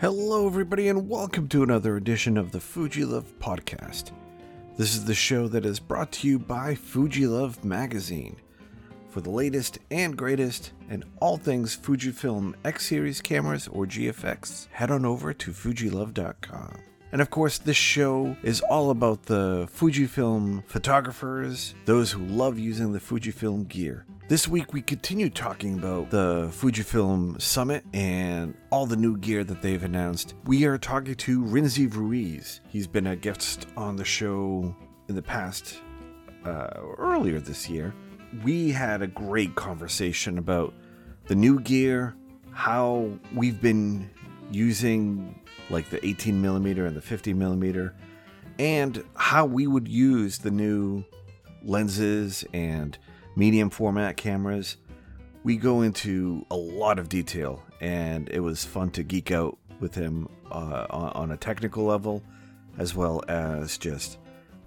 Hello, everybody, and welcome to another edition of the Fuji Love Podcast. This is the show that is brought to you by Fuji Love Magazine. For the latest and greatest and all things Fujifilm X Series cameras or GFX, head on over to Fujilove.com. And of course, this show is all about the Fujifilm photographers, those who love using the Fujifilm gear. This week, we continue talking about the Fujifilm Summit and all the new gear that they've announced. We are talking to Rinzi Ruiz. He's been a guest on the show in the past, uh, earlier this year. We had a great conversation about the new gear, how we've been using like the 18 millimeter and the 50 millimeter, and how we would use the new lenses and medium format cameras. We go into a lot of detail, and it was fun to geek out with him uh, on, a technical level, as well as just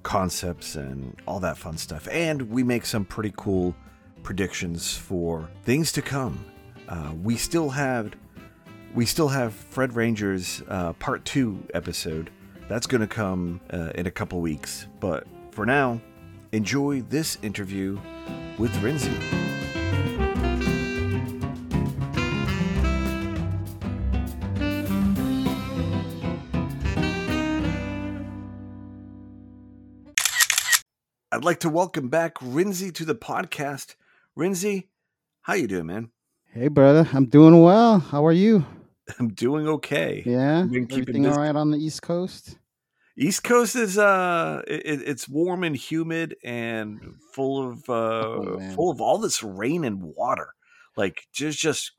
concepts and all that fun stuff. And we make some pretty cool predictions for things to come. Uh, we still have we still have Fred Ranger's uh, part two episode. That's going to come uh, in a couple weeks. But for now, enjoy this interview with Rinzi. I'd like to welcome back Rinzi to the podcast. Rinzi, how you doing, man? Hey, brother. I'm doing well. How are you? I'm doing okay. Yeah. Been keeping all right on the East Coast? East Coast is uh, it, it's warm and humid and full of uh, Oh, full of all this rain and water, like just just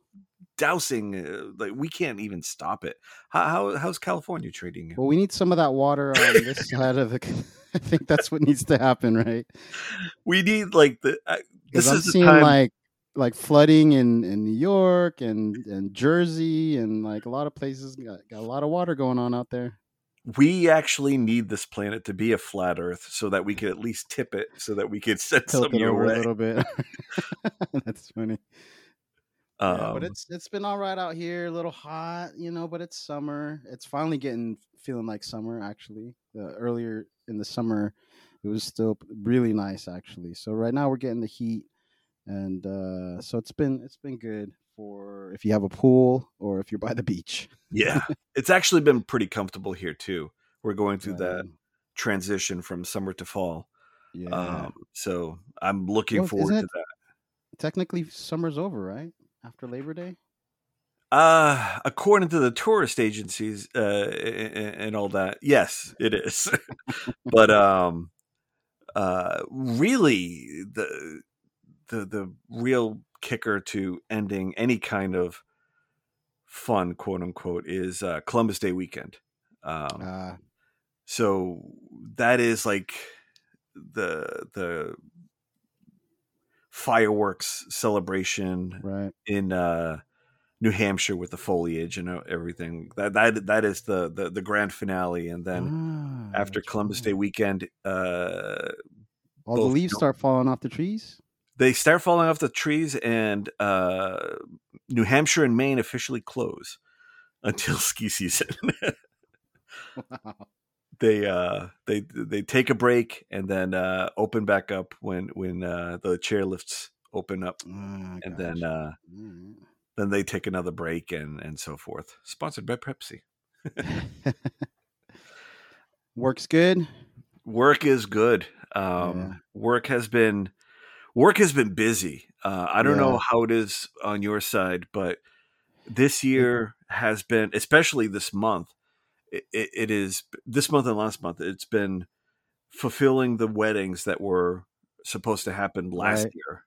dousing. Uh, like we can't even stop it. How, how how's California treating you? Well, we need some of that water on this side of the. I think that's what needs to happen, right? We need like the Because this I'm is the seeing time. like like flooding in in New York and and Jersey and like a lot of places got, got a lot of water going on out there. we actually need this planet to be a flat Earth so that we could at least tip it, so that we could send Tilt some it your way. a little bit. that's funny. Um, yeah, but it's it's been all right out here. A little hot, you know, but it's summer. It's finally getting feeling like summer. Actually, uh, earlier in the summer, it was still really nice. Actually, so right now we're getting the heat, and uh, so it's been it's been good for if you have a pool or if you're by the beach. yeah, it's actually been pretty comfortable here too. We're going through that Um, transition from summer to fall. yeah. Um, so I'm looking Well, forward to that. Technically, summer's over, right? After Labor Day. Uh, according to the tourist agencies uh, and, and all that, yes, it is. but um, uh, really, the the the real kicker to ending any kind of fun, quote unquote, is uh, Columbus Day weekend. Um, Uh, so that is like the the fireworks celebration right. in uh New Hampshire with the foliage and uh, everything. That that that is the the, the grand finale and then Ah, after Columbus Day weekend uh all the leaves start falling off the trees. They start falling off the trees and uh New Hampshire and Maine officially close until ski season. Wow. they uh they they take a break and then uh open back up when when uh the chairlifts open up Ah, and then uh Alright. then they take another break and and so forth sponsored by pepsi Works good. work is good um Yeah. work has been work has been busy uh i don't know how it is on your side but this year has been especially this month it, it, it is this month and last month it's been fulfilling the weddings that were supposed to happen last Right. year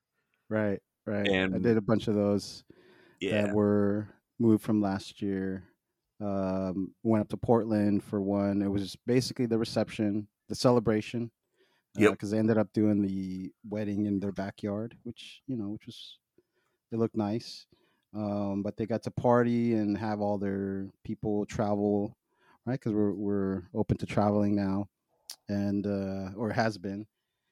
Right, right. And I did a bunch of those yeah that were moved from last year. Um, went up to Portland for one. It was basically the reception, the celebration. Yep. Because they ended up doing the wedding in their backyard, which you know, which was it looked nice. Um, but they got to party and have all their people travel, right? Because we're we're open to traveling now, and uh, or has been.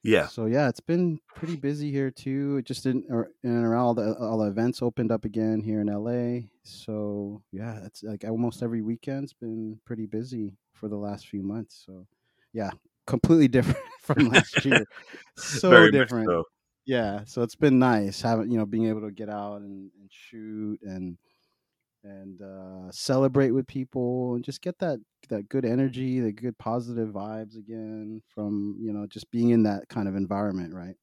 Yeah. So yeah, it's been pretty busy here too. It just in, or, in and around all the all the events opened up again here in LA. So yeah, it's like almost every weekend's been pretty busy for the last few months. So yeah, completely different from last year. So Very different. so. Yeah. So it's been nice having you know being able to get out and, and shoot and and uh, celebrate with people and just get that that good energy, the good positive vibes again from you know just being in that kind of environment, right?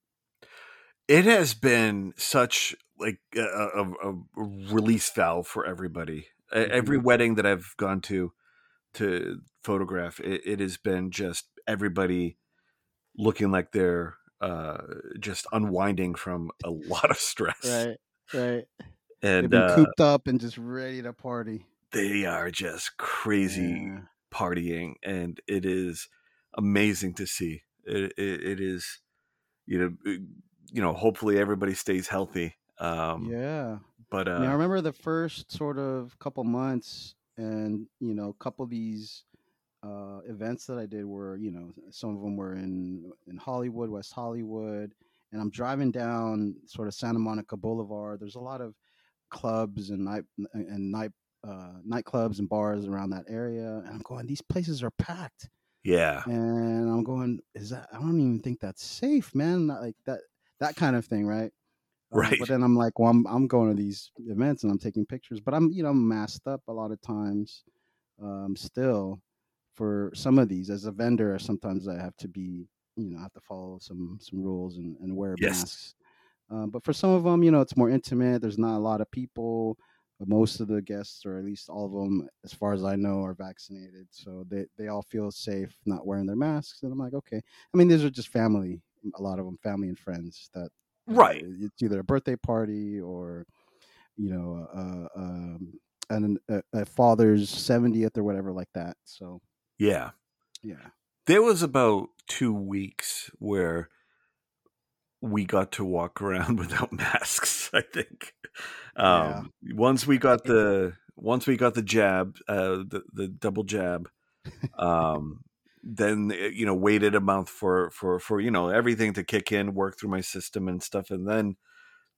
It has been such like a, a, a release valve for everybody. E- Every wedding that I've gone to to photograph, it, it has been just everybody looking like they're uh, just unwinding from a lot of stress, Right, right. They've and been uh, cooped up and just ready to party. they are just crazy Yeah, partying, and it is amazing to see. It, it, it is, you know, uh, you know. Hopefully, everybody stays healthy. Um, yeah. but I mean, I uh, remember the first sort of couple months, and you know, a couple of these uh, events that I did were, you know, some of them were in in Hollywood, West Hollywood, and I'm driving down sort of Santa Monica Boulevard. There's a lot of clubs and night and night uh, nightclubs and bars around that area, and I'm going, these places are packed, yeah, and I'm going, is that? I don't even think that's safe, man. Not Like that that kind of thing, right? Um, right, but then I'm like, well, I'm I'm going to these events and I'm taking pictures, but I'm you know masked up a lot of times, um, still for some of these as a vendor. Sometimes I have to be you know I have to follow some some rules and, and wear yes, masks. Um, but for some of them, you know, it's more intimate. There's not a lot of people. but Most of the guests, or at least all of them, as far as I know, are vaccinated, so they they all feel safe not wearing their masks. And I'm like, okay. I mean, these are just family. A lot of them, family and friends that uh, right, it's either a birthday party or you know uh, um, an, a, a father's 70th or whatever like that so yeah. yeah There was about two weeks where we got to walk around without masks. I think. yeah Um, once we got the once we got the jab, uh, the the double jab, um, then uh, you know waited a month for for for you know everything to kick in, work through my system and stuff, and then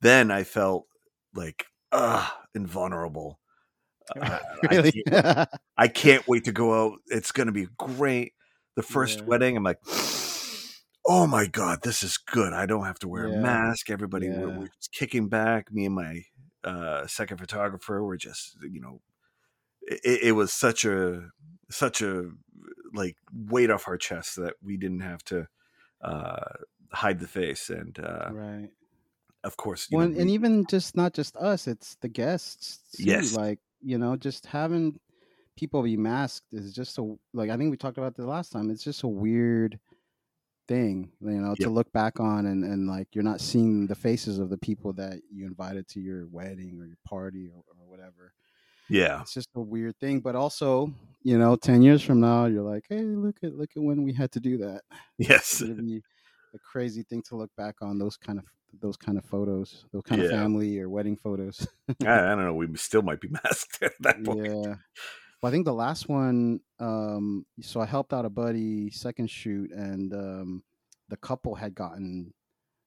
then I felt like ah invulnerable. I, I can't wait. I can't wait to go out. It's going to be great. The first yeah wedding, I'm like, oh my god, this is good. I don't have to wear a mask. Everybody, we're, we're just kicking back. Me and my uh, second photographer were just, you know, it, it was such a such a like weight off our chest that we didn't have to uh, hide the face. And uh, right of course, you well know, and, and we even just not just us it's the guests too yes, like you know just having people be masked is just so like i think we talked about this last time it's just a weird thing you know to look back on and, and like you're not seeing the faces of the people that you invited to your wedding or your party or, or whatever. Yeah, it's just a weird thing but also you know 10 years from now you're like hey look at look at when we had to do that. Yes, it'll be a crazy thing to look back on those kind of those kind of photos those kind of family or wedding photos I, I don't know. We still might be masked at that point. yeah well i think the last one um so i helped out a buddy second shoot and um the couple had gotten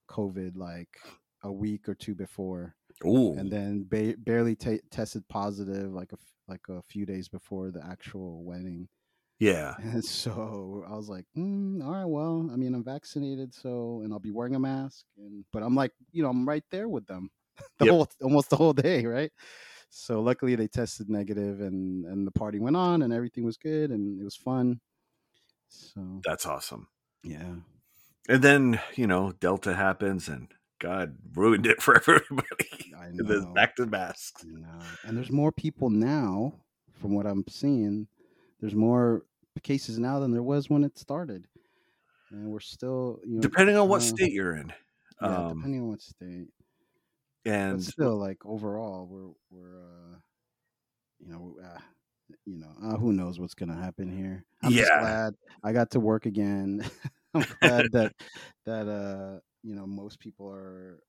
covid like a week or two before Ooh, and then ba- barely ta tested positive like a f- like a few days before the actual wedding yeah, and so i was like mm, all right well i mean i'm vaccinated so and i'll be wearing a mask and but i'm like you know i'm right there with them the yep, whole almost the whole day right? So luckily they tested negative and and the party went on and everything was good and it was fun. So that's awesome. yeah. And then, you know, Delta happens and God ruined it for everybody. i know. back to masks. i know. And there's more people now from what i'm seeing there's more cases now than there was when it started. And we're still you know Depending on what state you're in. yeah Um depending on what state. But and still like overall we're we're uh you know uh, you know uh, who knows what's gonna happen here. I'm just glad i got to work again. I'm glad that that uh you know most people are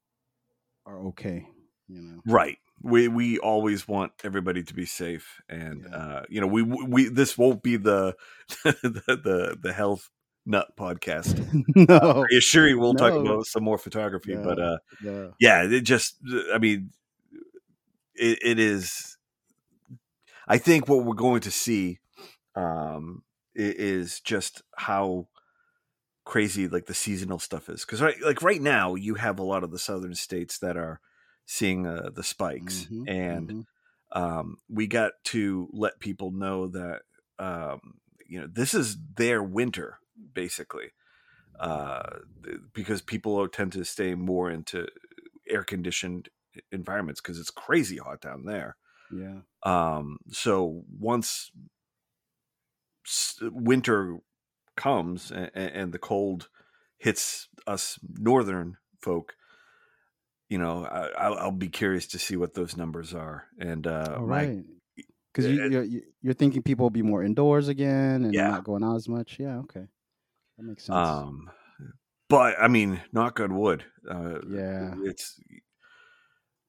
are okay you know? Right. We we always want everybody to be safe and yeah uh you know, we we this won't be the the the, the health nut podcast. no, I assure you, we'll talk about some more photography, Yeah. but uh, no. yeah, it just, I mean, it, it is. I think what we're going to see um, is just how crazy like the seasonal stuff is because right, like right now you have a lot of the southern states that are seeing uh, the spikes Mhm, and mhm. um, we got to let people know that um, you know this is their winter basically uh, because people tend to stay more into air conditioned environments because it's crazy hot down there yeah, um, so once s- winter comes and, and the cold hits us northern folk, you know, I, I'll, I'll be curious to see what those numbers are. And uh, all right. Because you, you're you- you're thinking people will be more indoors again and Yeah. not going out as much. Yeah, okay, that makes sense. um, but I mean, knock on wood. Uh, Yeah. it's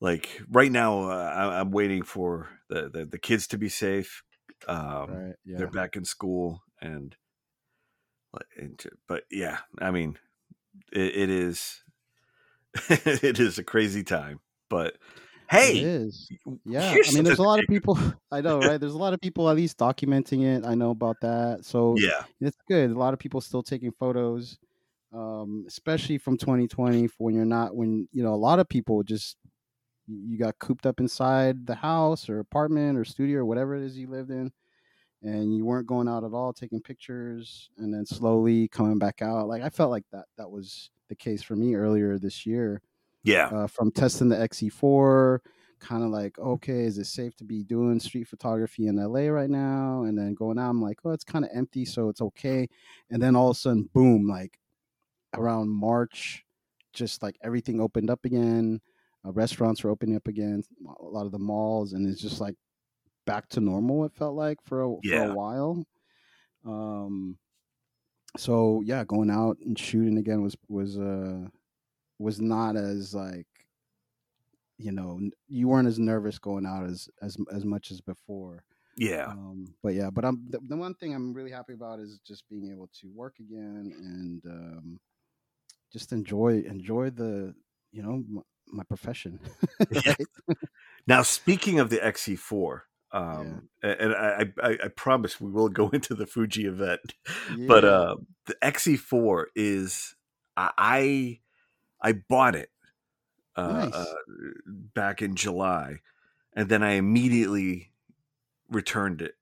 like right now. Uh, I, I'm waiting for the, the the kids to be safe. Um, right. Yeah. they're back in school and, and but yeah i mean it, it is it is a crazy time but hey is. Yeah. I mean, there's a lot of people. I know, right? There's a lot of people at least documenting it. I know about that. So yeah it's good. A lot of people still taking photos, um, especially from 2020 for when you're not when you know a lot of people just you got cooped up inside the house or apartment or studio or whatever it is you lived in, and you weren't going out at all, taking pictures, and then slowly coming back out. Like I felt like that that was the case for me earlier this year yeah uh, from testing the XE4, kind of like, okay, is it safe to be doing street photography in LA right now? And then going out, I'm like, oh, it's kind of empty, so it's okay. And then all of a sudden, boom, like around March, just like everything opened up again. Uh, restaurants were opening up again, a lot of the malls, and it's just like back to normal. It felt like for a, for a while. Um, so yeah, going out and shooting again was was uh was not as like you know you weren't as nervous going out as as as much as before yeah um but yeah but i'm the, the one thing i'm really happy about is just being able to work again and um just enjoy enjoy the you know my, my profession right? now speaking of the xe4 um a- and I, I i promise we will go into the fuji event but uh the xe4 is i i, I bought it uh, Nice. uh back in july and then i immediately returned it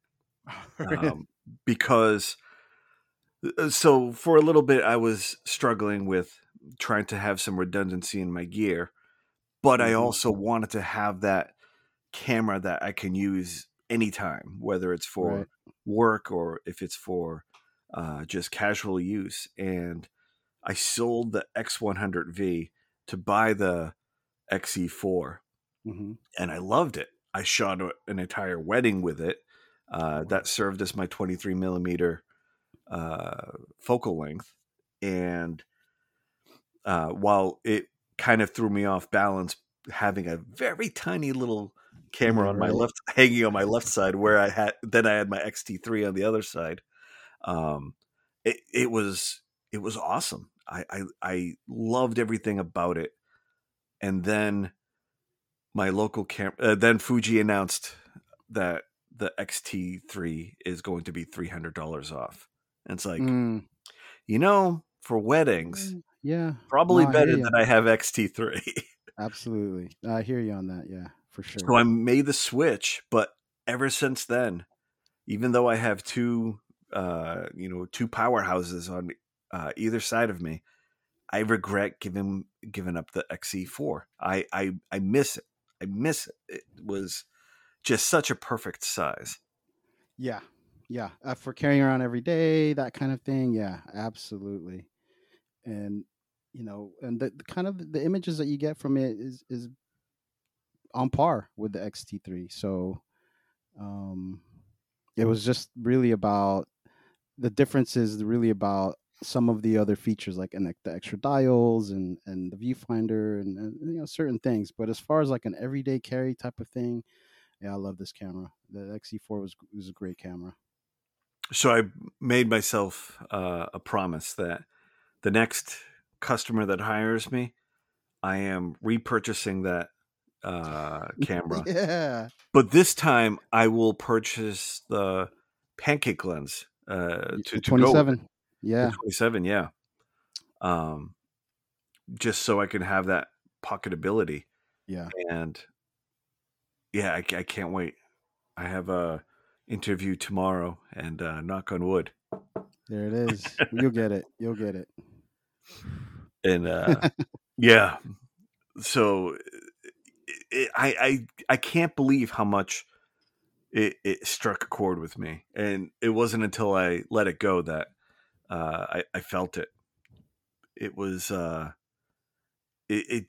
um, because uh, so for a little bit I was struggling with trying to have some redundancy in my gear, but I Mhm. also wanted to have that camera that I can use anytime, whether it's for Right. work or if it's for uh, just casual use. And I sold the X100V to buy the XE4 hmm and I loved it. I shot an entire wedding with it. Uh, that served as my 23 millimeter uh, focal length, and uh, while it kind of threw me off balance, having a very tiny little camera on my left, hanging on my left side, where I had then I had my XT3 on the other side. Um, it it was it was awesome. I I, I loved everything about it, and then my local camera. Uh, then Fuji announced that the XT3 is going to be three hundred dollars off. And it's like, Mm, you know, for weddings, mm, yeah probably No, I better ya. that I have XT3. absolutely i hear you on that yeah for sure so I made the switch, but ever since then, even though I have two, uh, you know, two powerhouses on uh, either side of me, I regret giving giving up the XE4. I I I miss it. I miss it. It was just such a perfect size. Yeah, yeah. Uh, for carrying around every day, that kind of thing. Yeah, absolutely. And you know, and the, the kind of the images that you get from it is is on par with the XT3. So, um, it was just really about the difference is really about some of the other features like and the extra dials and and the viewfinder and, and you know certain things. But as far as like an everyday carry type of thing yeah i love this camera. The xe4 was was a great camera. So I made myself uh, a promise that the next customer that hires me, I am repurchasing that uh, camera. yeah. But this time, I will purchase the pancake lens uh, to, to go with 27. The Yeah. 27, yeah. Um, just so I can have that pocketability. Yeah. And yeah, I, I can't wait. I have a interview tomorrow, and uh, knock on wood. There it is. You'll get it. You'll get it. And uh, yeah, so it, I I I can't believe how much it, it struck a chord with me, and it wasn't until I let it go that uh, I, I felt it. It was uh, it, it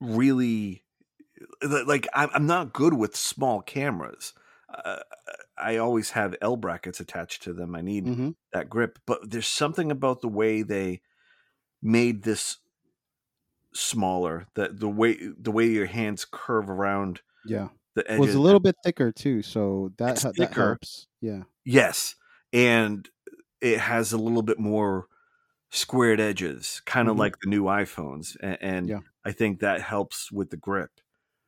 really like I'm I'm not good with small cameras. Uh, I always have L brackets attached to them. I need hmm that grip, but there's something about the way they made this smaller that the way the way your hands curve around Yeah. the edges a little bit thicker too, so that It's that helps. Yeah. yes and it has a little bit more squared edges kind of Mhm. like the new iphones and, and Yeah. i think that helps with the grip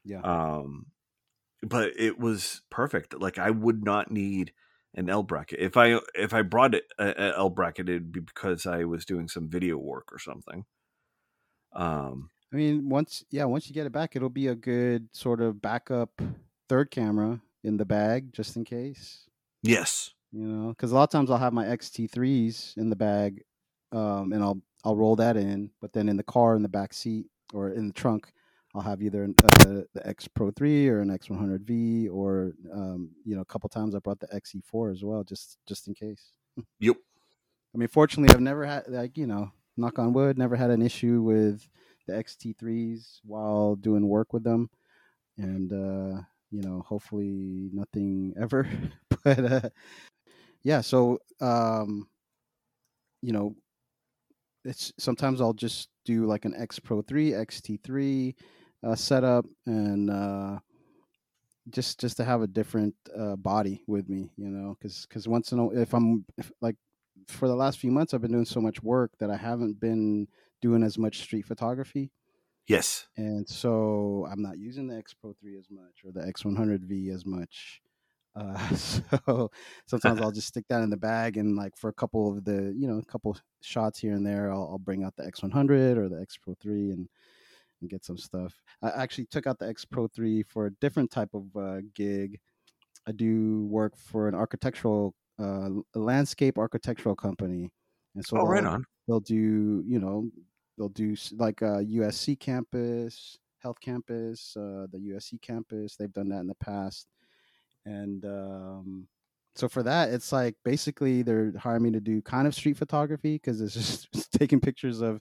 Yeah. um but it was perfect like i would not need an l bracket if i if i brought it a, a l bracket it'd be because i was doing some video work or something um I mean, once yeah, once you get it back, it'll be a good sort of backup third camera in the bag just in case. yes You know, because a lot of times I'll have my XT3s in the bag, um, and I'll I'll roll that in, but then in the car in the back seat or in the trunk, I'll have either an- uh, the X Pro 3 or an X100V, or um, you know, a couple times I brought the XE4 as well, just just in case. yep I mean, fortunately, I've never had like you know, knock on wood, never had an issue with the XT3s while doing work with them, and uh, you know, hopefully nothing ever. but uh, yeah, so um, you know, it's sometimes I'll just do like an X Pro 3, XT3 uh, setup, and uh, just just to have a different uh, body with me, you know, because because once in a if I'm if, like for the last few months I've been doing so much work that I haven't been doing as much street photography, yes and so I'm not using the X Pro 3 as much or the X100V as much. Uh, so sometimes I'll just stick that in the bag and like for a couple of the you know a couple shots here and there I'll, I'll bring out the X100 or the X Pro 3 and and get some stuff. I actually took out the X Pro 3 for a different type of uh, gig. I do work for an architectural uh, a landscape architectural company, and so oh right they'll- on they'll do you know they'll do like uh, USC campus, health campus, uh, the USC campus. They've done that in the past, and um, so for that, it's like basically they're hiring me to do kind of street photography because it's just it's taking pictures of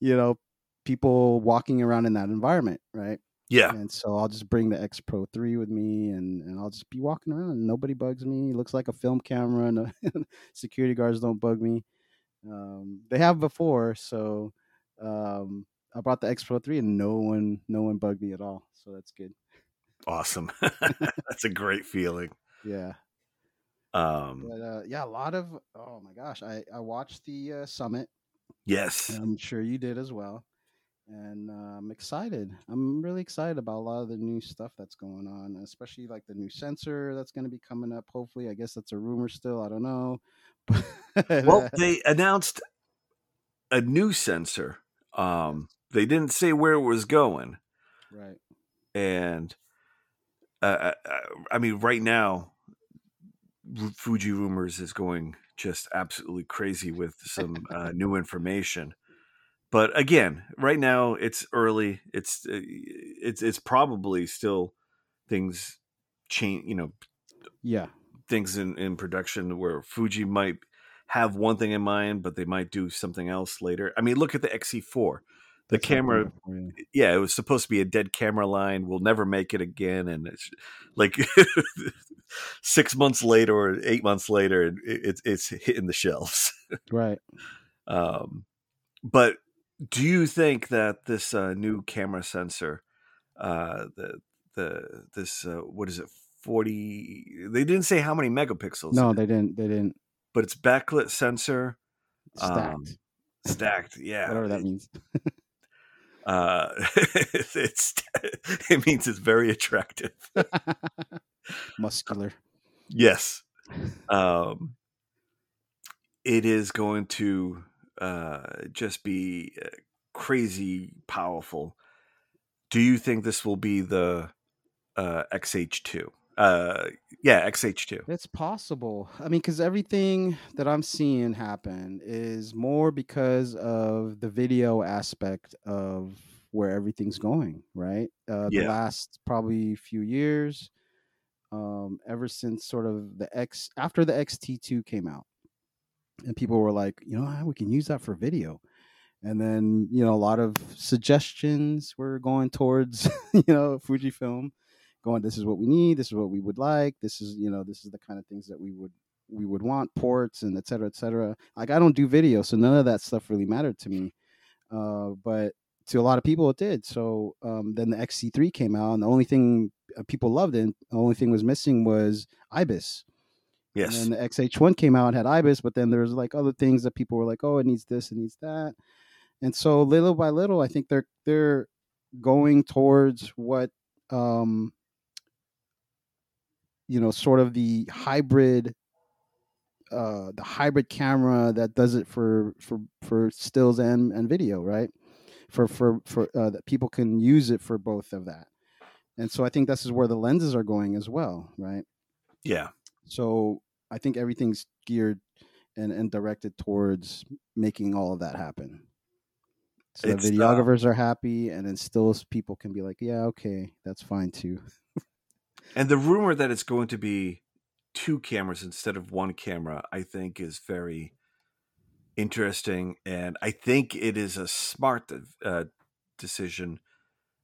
you know people walking around in that environment, right? Yeah And so I'll just bring the X Pro 3 with me and, and I'll just be walking around and nobody bugs me. It looks like a film camera and the security guards don't bug me. Um, they have before, so um, I brought the X Pro 3 and no one no one bugged me at all. So that's good. awesome that's a great feeling Yeah. um But uh, yeah, a lot of oh my gosh, I, I watched the uh, summit. yes I'm sure you did as well. And uh, I'm excited. I'm really excited about a lot of the new stuff that's going on, especially like the new sensor that's going to be coming up. Hopefully, I guess that's a rumor still. I don't know. But, well uh, they announced a new sensor um they didn't say where it was going right. and uh, uh, I mean, right now, Fuji Rumors is going just absolutely crazy with some uh, new information. But again, right now it's early. It's uh, it's it's probably still things change. You know, Yeah. things in in production where Fuji might have one thing in mind, but they might do something else later. I mean, look at the XE4. The That's camera you. yeah, it was supposed to be a dead camera line. We'll never make it again, and it's like six months later or eight months later, it, it's it's hitting the shelves. Right. Um, but do you think that this uh, new camera sensor, uh, the the this uh, what is it, 40 they didn't say how many megapixels No, they didn't. They didn't but it's backlit sensor stacked. um, stacked yeah whatever that means. uh it's it means it's very attractive Muscular. yes um it is going to uh just be uh, crazy powerful do you think this will be the uh xh2 uh yeah xh2 It's possible. I mean, because everything that I'm seeing happen is more because of the video aspect of where everything's going, right? Uh, the last probably few years, um, ever since sort of the X after the XT2 came out, and people were like, you know, "Ah, we can use that for video. And then, you know, a lot of suggestions were going towards, you know, Fujifilm going this is what we need this is what we would like this is you know this is the kind of things that we would we would want ports and et cetera et cetera. Like i don't do video so none of that stuff really mattered to me uh, but to a lot of people it did. So um, then the xc3 came out and the only thing uh, people loved it the only thing was missing was ibis yes. and the xh1 came out and had ibis but then there's like other things that people were like oh it needs this it needs that. And so little by little i think they're they're going towards what um you know sort of the hybrid uh the hybrid camera that does it for for for stills and and video right? For for for uh, that people can use it for both of that. And so i think this is where the lenses are going as well right? Yeah so i think everything's geared and and directed towards making all of that happen so the It's, uh, videographers are happy and then stills people can be like yeah okay that's fine too And the rumor that it's going to be two cameras instead of one camera, I think, is very interesting. And I think it is a smart uh, decision,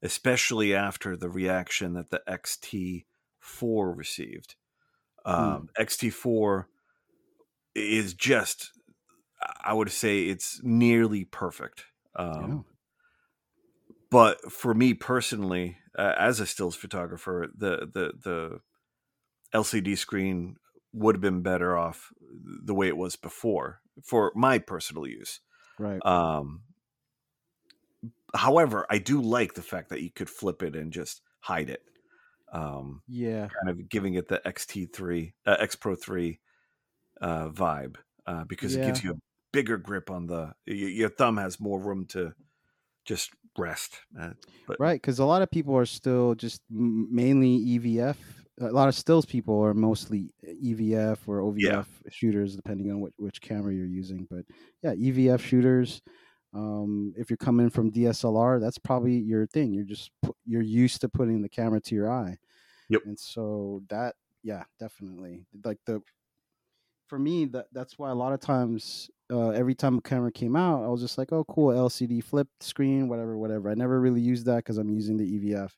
especially after the reaction that the XT4 received. Um, XT4 is just, I would say, it's nearly perfect. Um, yeah. but for me personally, uh, as a stills photographer, the the the LCD screen would have been better off the way it was before for my personal use. right Um, however, I do like the fact that you could flip it and just hide it, um, yeah kind of giving it the XT3, uh, X Pro 3 uh, vibe uh, because it gives you a bigger grip on the. y- Your thumb has more room to just rest. Uh, but Right, because a lot of people are still just m- mainly EVF. A lot of stills people are mostly EVF or OVF Yeah. shooters, depending on what, which camera you're using. But yeah, EVF shooters. Um, if you're coming from DSLR, that's probably your thing. You're just you're used to putting the camera to your eye. Yep. And so that, yeah, definitely. Like the, for me, that that's why a lot of times, uh, every time a camera came out, I was just like, oh, cool, LCD flip screen, whatever, whatever. I never really used that because I'm using the EVF.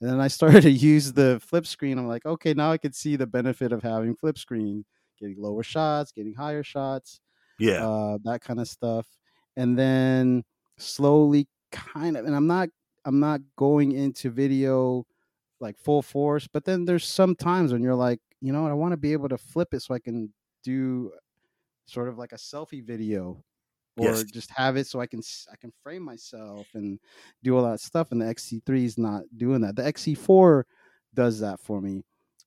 And then I started to use the flip screen. I'm like, okay, now I can see the benefit of having flip screen, getting lower shots, getting higher shots, yeah, uh, that kind of stuff. And then slowly, kind of, and I'm not, I'm not going into video like full force, but then there's some times when you're like, you know what, I want to be able to flip it so I can do sort of like a selfie video or Yes. just have it so I can i can frame myself and do all that stuff. And the XC3 is not doing that. The XC4 does that for me.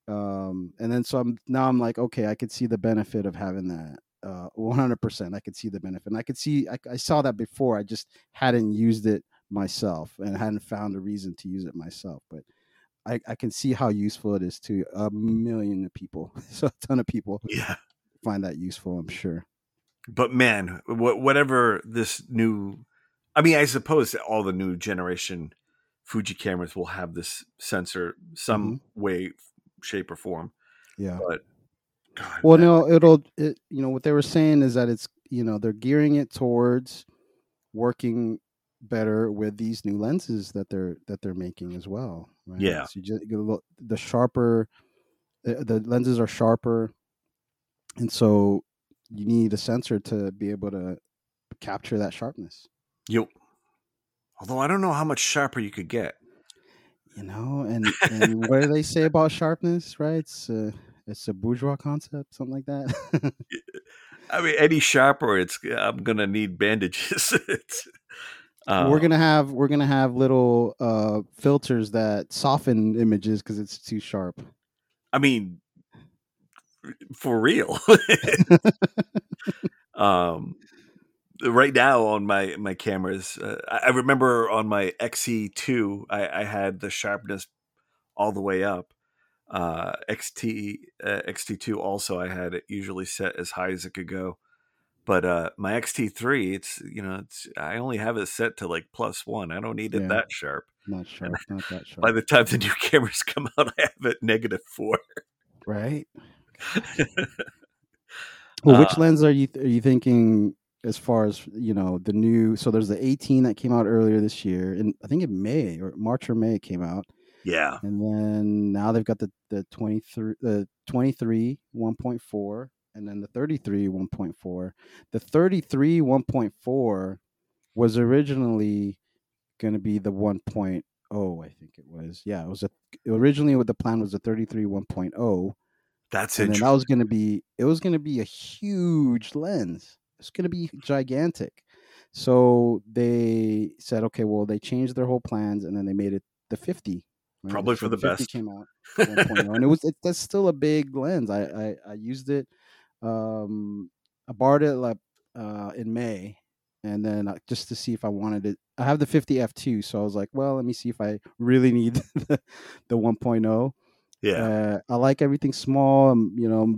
Um, and then so I'm now I'm like, okay, I could see the benefit of having that. Uh, 100%. I could see the benefit. And I could see I, I saw that before. I just hadn't used it myself and hadn't found a reason to use it myself. But I, I can see how useful it is to a million people. So a ton of people yeah. find that useful. I'm sure. But man, wh- whatever this new, I mean, I suppose all the new generation Fuji cameras will have this sensor some way, shape, or form. Yeah. But God, Well, man, no, it'll, it, you know, what they were saying is that it's, you know, they're gearing it towards working better with these new lenses that they're that they're making as well. Right? Yeah. So you just a the sharper, the, the lenses are sharper, and so you need a sensor to be able to capture that sharpness. you. Although I don't know how much sharper you could get. you know, and and what do they say about sharpness? Right? It's a it's a bourgeois concept, something like that. I mean, any sharper, it's I'm gonna need bandages. uh, we're gonna have we're gonna have little uh, filters that soften images because it's too sharp. I mean, for real. um, right now on my my cameras, uh, I remember on my XE2, I, I had the sharpness all the way up. Uh, XT uh, XT2 also I had it usually set as high as it could go, but uh, my XT3, it's you know, it's I only have it set to like plus one. I don't need it Yeah. that sharp. Not sharp, not that sharp. By the time the new cameras come out, I have it negative four. right? Well, which Uh, lens are you are you thinking as far as you know the new? So there's the 18 that came out earlier this year, and I think in May or March or May came out, yeah, and then now they've got the the 23 the 23 1.4, and then the 33 1.4. The 33 1.4 was originally going to be the 1.0, I think it was. Yeah, it was a originally what the plan was the 33 1.0 that's it. and interesting. that was going to be it was going to be a huge lens it's going to be gigantic so they said okay well they changed their whole plans and then they made it the 50 right? Probably for the best. came out and it was it, that's still a big lens i i, I used it um i borrowed it like uh in may and then uh, just to see if i wanted it i have the 50 f2 so i was like well let me see if i really need the, the 1.0 yeah, uh, I like everything small, um, you know.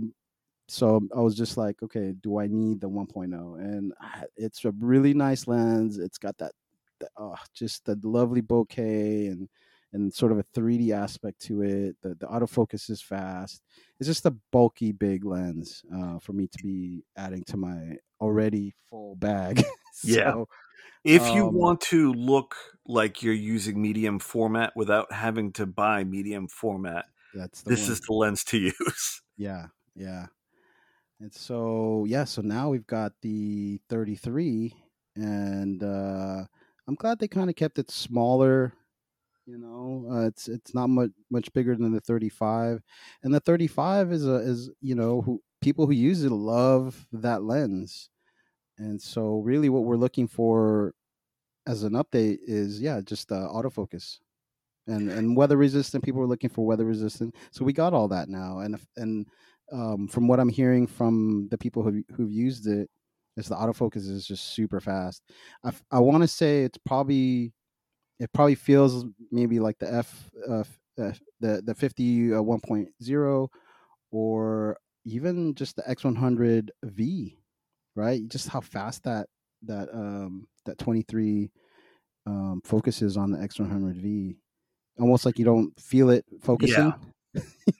So I was just like, okay, do I need the 1.0? And I- it's a really nice lens. It's got that, that oh, just the lovely bokeh and and sort of a 3D aspect to it. The the autofocus is fast. It's just a bulky big lens uh, for me to be adding to my already full bag. Yeah. so, if you um, want to look like you're using medium format without having to buy medium format, that's the this one. is the lens to use. Yeah, yeah. And so yeah, so now we've got the 33 and uh I'm glad they kind of kept it smaller, you know. Uh, it's it's not much much bigger than the 35. And the 35 is a is, you know, who people who use it love that lens. And so really what we're looking for as an update is yeah, just uh, autofocus and and weather resistant. People were looking for weather resistant, so we got all that now. And and um, from what I'm hearing from the people who who've used it, is the autofocus is just super fast. i, I want to say it's probably it probably feels maybe like the F uh, f- uh, the the 50 uh, 1.0 or even just the X100 V, right? Just how fast that that um that 23 um focuses on the X100 V almost like you don't feel it focusing.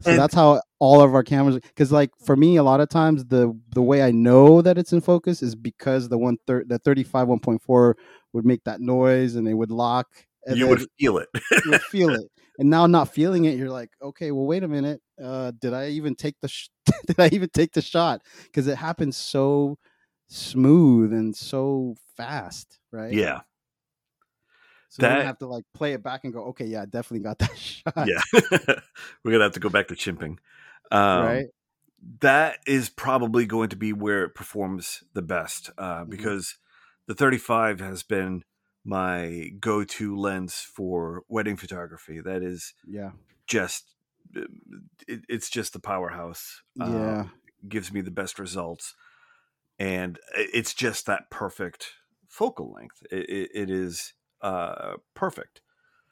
so And- that's how all of our cameras. Because like for me, a lot of times the the way I know that it's in focus is because the one thir- the thirty five one point four would make that noise and they would lock. And you would feel it. you would feel it. And now not feeling it, you're like, okay, well, wait a minute. Uh, did I even take the sh- did I even take the shot? Because it happens so smooth and so fast, right? yeah, So That- you have to like play it back and go, okay, yeah, I definitely got that shot. yeah. We're gonna have to go back to chimping. Um, right. that is probably going to be where it performs the best uh, Mhm. because the 35 has been my go-to lens for wedding photography that is Yeah. just it, it's just the powerhouse Uh, Yeah. gives me the best results and it's just that perfect focal length it, it, it is uh, perfect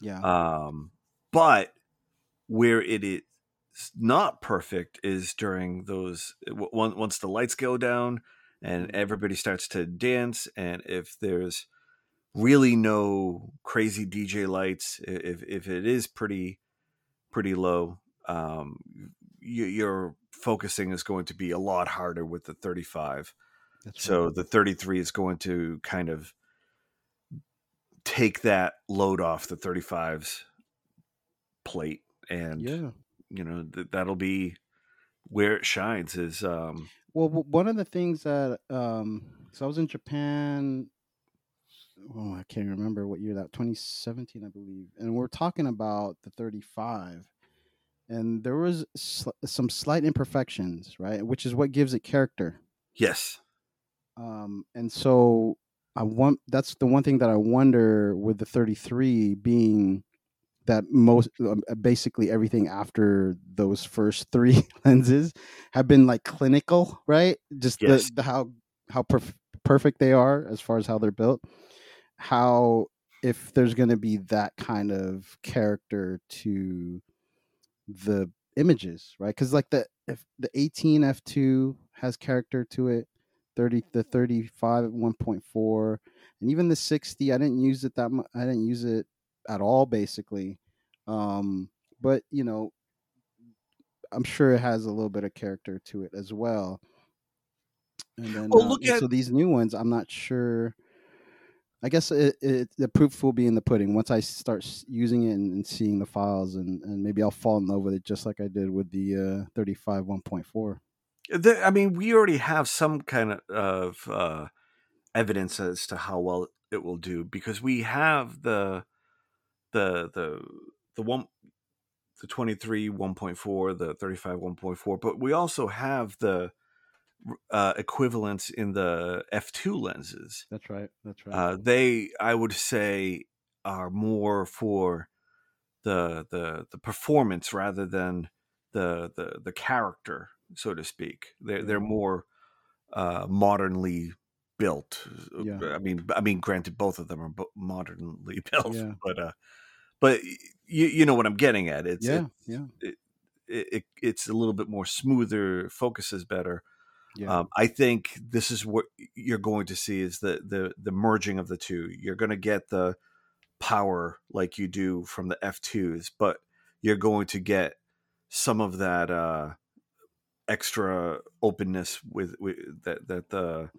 Yeah. um, but where it is not perfect is during those w- once the lights go down and everybody starts to dance, and if there's really no crazy DJ lights, if if it is pretty pretty low, um, you, your focusing is going to be a lot harder with the 35. That's So right. the 33 is going to kind of take that load off the 35's plate and yeah. you know th- that'll be where it shines is um Well, one of the things that um, so I was in Japan oh, I can't remember what year that 2017, I believe. And we're talking about the 35. And there was sl- some slight imperfections, right? Which is what gives it character. Yes. Um, and so I want that's the one thing that I wonder with the 33 being that most um, uh, basically everything after those first three lenses have been like clinical, right? Just Yes. the, the how how perf- perfect they are as far as how they're built. How if there's going to be that kind of character to the images, right? Because like the if the 18 f2 has character to it, 30 the 35 at 1.4, and even the 60. I didn't use it that much. I didn't use it at all, basically. Um, but you know, I'm sure it has a little bit of character to it as well. And then, Well, uh, and at- so these new ones. I'm not sure. I guess it, it, the proof will be in the pudding once I start using it and, and seeing the files, and, and maybe I'll fall in love with it just like I did with the uh, 35 1.4. The, I mean, we already have some kind of, uh, evidence as to how well it will do because we have the the the the one the 23 1.4 the 35 1.4 but we also have the uh, equivalents in the f2 lenses That's right. That's right. uh, they i would say are more for the the the performance rather than the the the character so to speak they're they're more uh modernly built Yeah. i mean i mean granted both of them are modernly built Yeah. but uh but you you know what i'm getting at it's yeah. it, yeah. it, it, it's a little bit more smoother focuses better Yeah. um, I think this is what you're going to see is the the the merging of the two. You're going to get the power like you do from the F2s, but you're going to get some of that uh, extra openness with, with that that the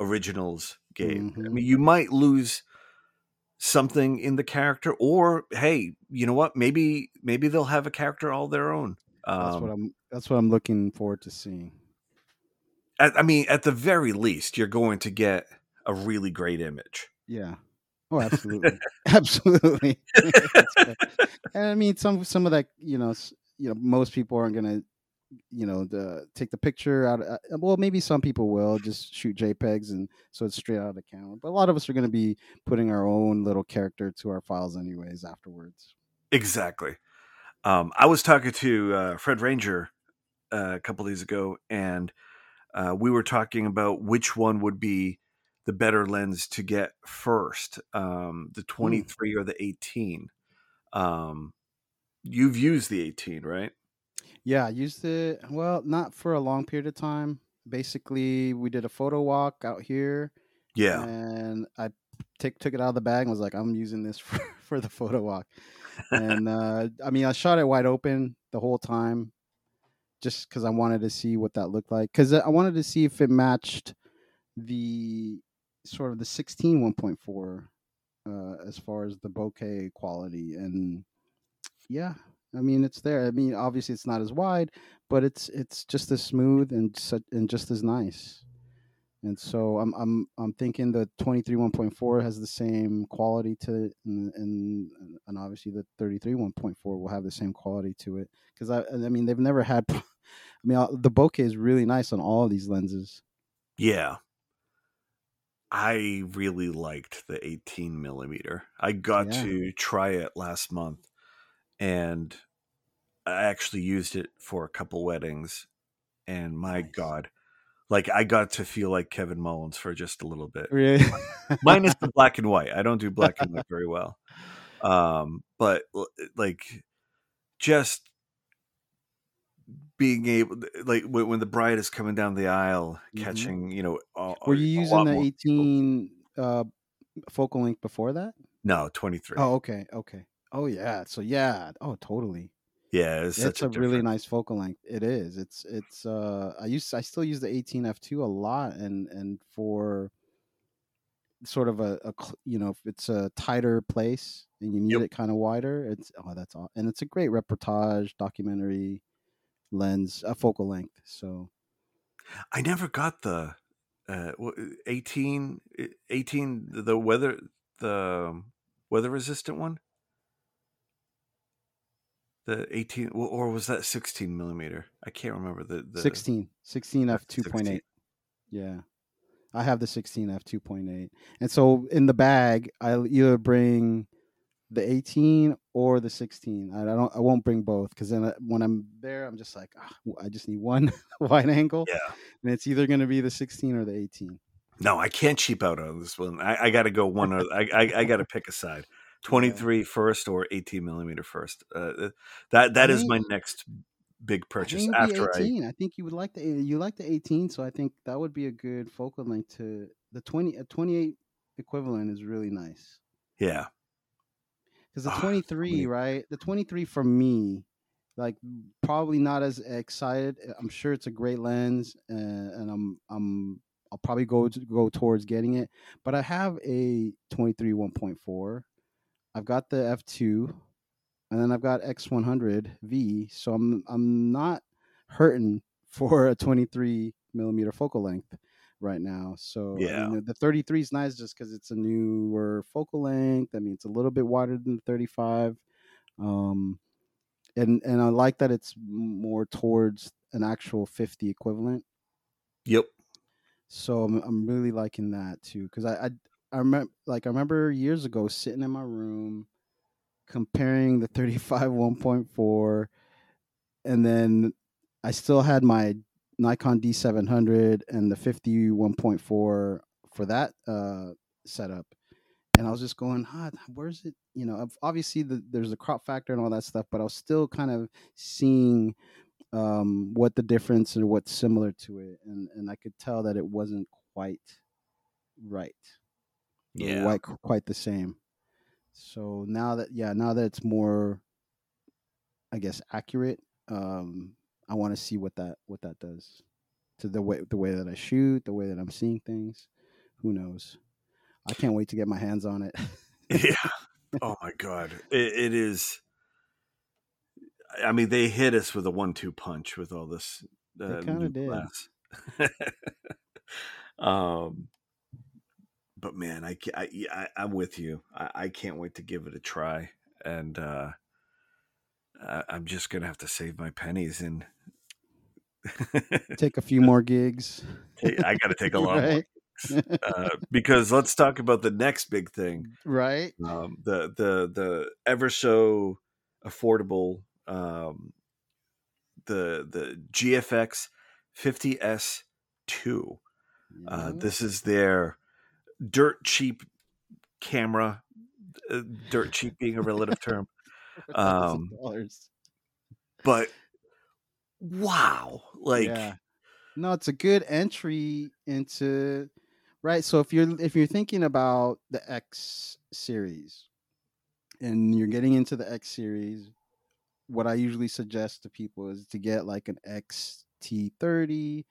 originals gave. I Mhm. mean, you might lose something in the character, or hey, you know what? Maybe maybe they'll have a character all their own. that's what Um, I'm. That's what I'm looking forward to seeing. at, I mean, at the very least, you're going to get a really great image. Yeah. Oh, absolutely, absolutely. And I mean, some some of that, you know, you know, most people aren't gonna, you know, the, take the picture out. Uh, well, maybe some people will just shoot JPEGs and so it's straight out of the camera. But a lot of us are gonna be putting our own little character to our files anyways afterwards. Exactly. Um, I was talking to uh, Fred Ranger uh, a couple days ago, and uh, we were talking about which one would be the better lens to get first, um, the 23 or the 18. Um, you've used the 18, right? Yeah, I used it. Well, not for a long period of time. Basically, we did a photo walk out here. Yeah. and I took took it out of the bag and was like, I'm using this for, for the photo walk. And uh, I mean, I shot it wide open the whole time, just because I wanted to see what that looked like. Because I wanted to see if it matched the sort of the 16 1.4 uh, as far as the bokeh quality. And yeah, I mean, it's there. I mean, obviously, it's not as wide, but it's it's just as smooth and and just as nice. And so I'm I'm I'm thinking the 23 1.4 has the same quality to it, and and, and obviously the 33 1.4 will have the same quality to it because I I mean they've never had. I mean the bokeh is really nice on all of these lenses. Yeah. I really liked the 18 millimeter. I got Yeah. to try it last month and I actually used it for a couple weddings. And my Nice. God, like I got to feel like Kevin Mullins for just a little bit. Really, Minus the black and white. I don't do black and white very well. Um, but like just being able like when, the bride is coming down the aisle Mhm. catching you know a, Were you using the more- 18 uh, focal length before that? no 23 Oh, okay, okay. Oh yeah, so yeah, oh totally. yeah it's, It's such a really nice focal length. It is. It's it's. Uh, I use I still use the 18 f two a lot, and and for sort of a, a you know if it's a tighter place and you need Yep. it kind of wider. It's oh that's all, and it's a great reportage documentary lens, a focal length. So i never got the uh 18 18 the weather the weather resistant one? The 18 or was that 16 millimeter? I can't remember the, the 16 16 f 2.8 16. yeah i have the 16 f 2.8 and so in the bag i'll either bring the 18 or the 16 i, I don't i won't bring both because then when i'm there i'm just like ah, i just need one wide angle Yeah. and it's either going to be the 16 or the 18 No, I can't cheap out on this one. I, I got to go one or I, I, I got to pick a side. 23 first or 18 millimeter first. Uh, that that is think- my next big purchase think after I 18. I, think you would like the you like the 18, so I think that would be a good focal length to the 20 a 28 equivalent is really nice. yeah Because the Ah, 23, 20. right? The 23 for me, like probably not as excited. I'm sure it's a great lens, and, and I'm I'm I'll probably go to, go towards getting it. But I have a 23 1.4. I've got the f2, and then I've got X100 V. So I'm I'm not hurting for a 23 millimeter focal length right now. So I Yeah. mean, the 33 is nice just because it's a newer focal length. I mean, it's a little bit wider than the 35. Um, and and I like that it's more towards an actual 50 equivalent. yep So I'm I'm really liking that too because I, I I remember like I remember years ago sitting in my room comparing the 35 1.4 and then I still had my Nikon D700 and the 50 1.4 for that uh, setup and I was just going, ah, where's it? You know, obviously the, there's the crop factor and all that stuff, but I was still kind of seeing um, what the difference and what's similar to it, and and I could tell that it wasn't quite right, Yeah. quite quite the same. So now that yeah, now that it's more, I guess accurate, um, I want to see what that what that does to the way the way that I shoot, the way that I'm seeing things. Who knows? I can't wait to get my hands on it. yeah oh my god it, it is i mean they hit us with a one-two punch with all this uh, kinda did. um but man I, I, I i'm with you I, I can't wait to give it a try and uh I, i'm just gonna have to save my pennies and Take a few more gigs. i gotta take a lot right? uh, because let's talk about the next big thing right? um, the the the ever so affordable um, the the GFX 50s two. Uh, this is their dirt cheap camera. Uh, dirt cheap being a relative term, For thousands of um, but wow, like yeah. No, it's a good entry into right. So if you're if you're thinking about the X series and you're getting into the X series, what I usually suggest to people is to get like an XT30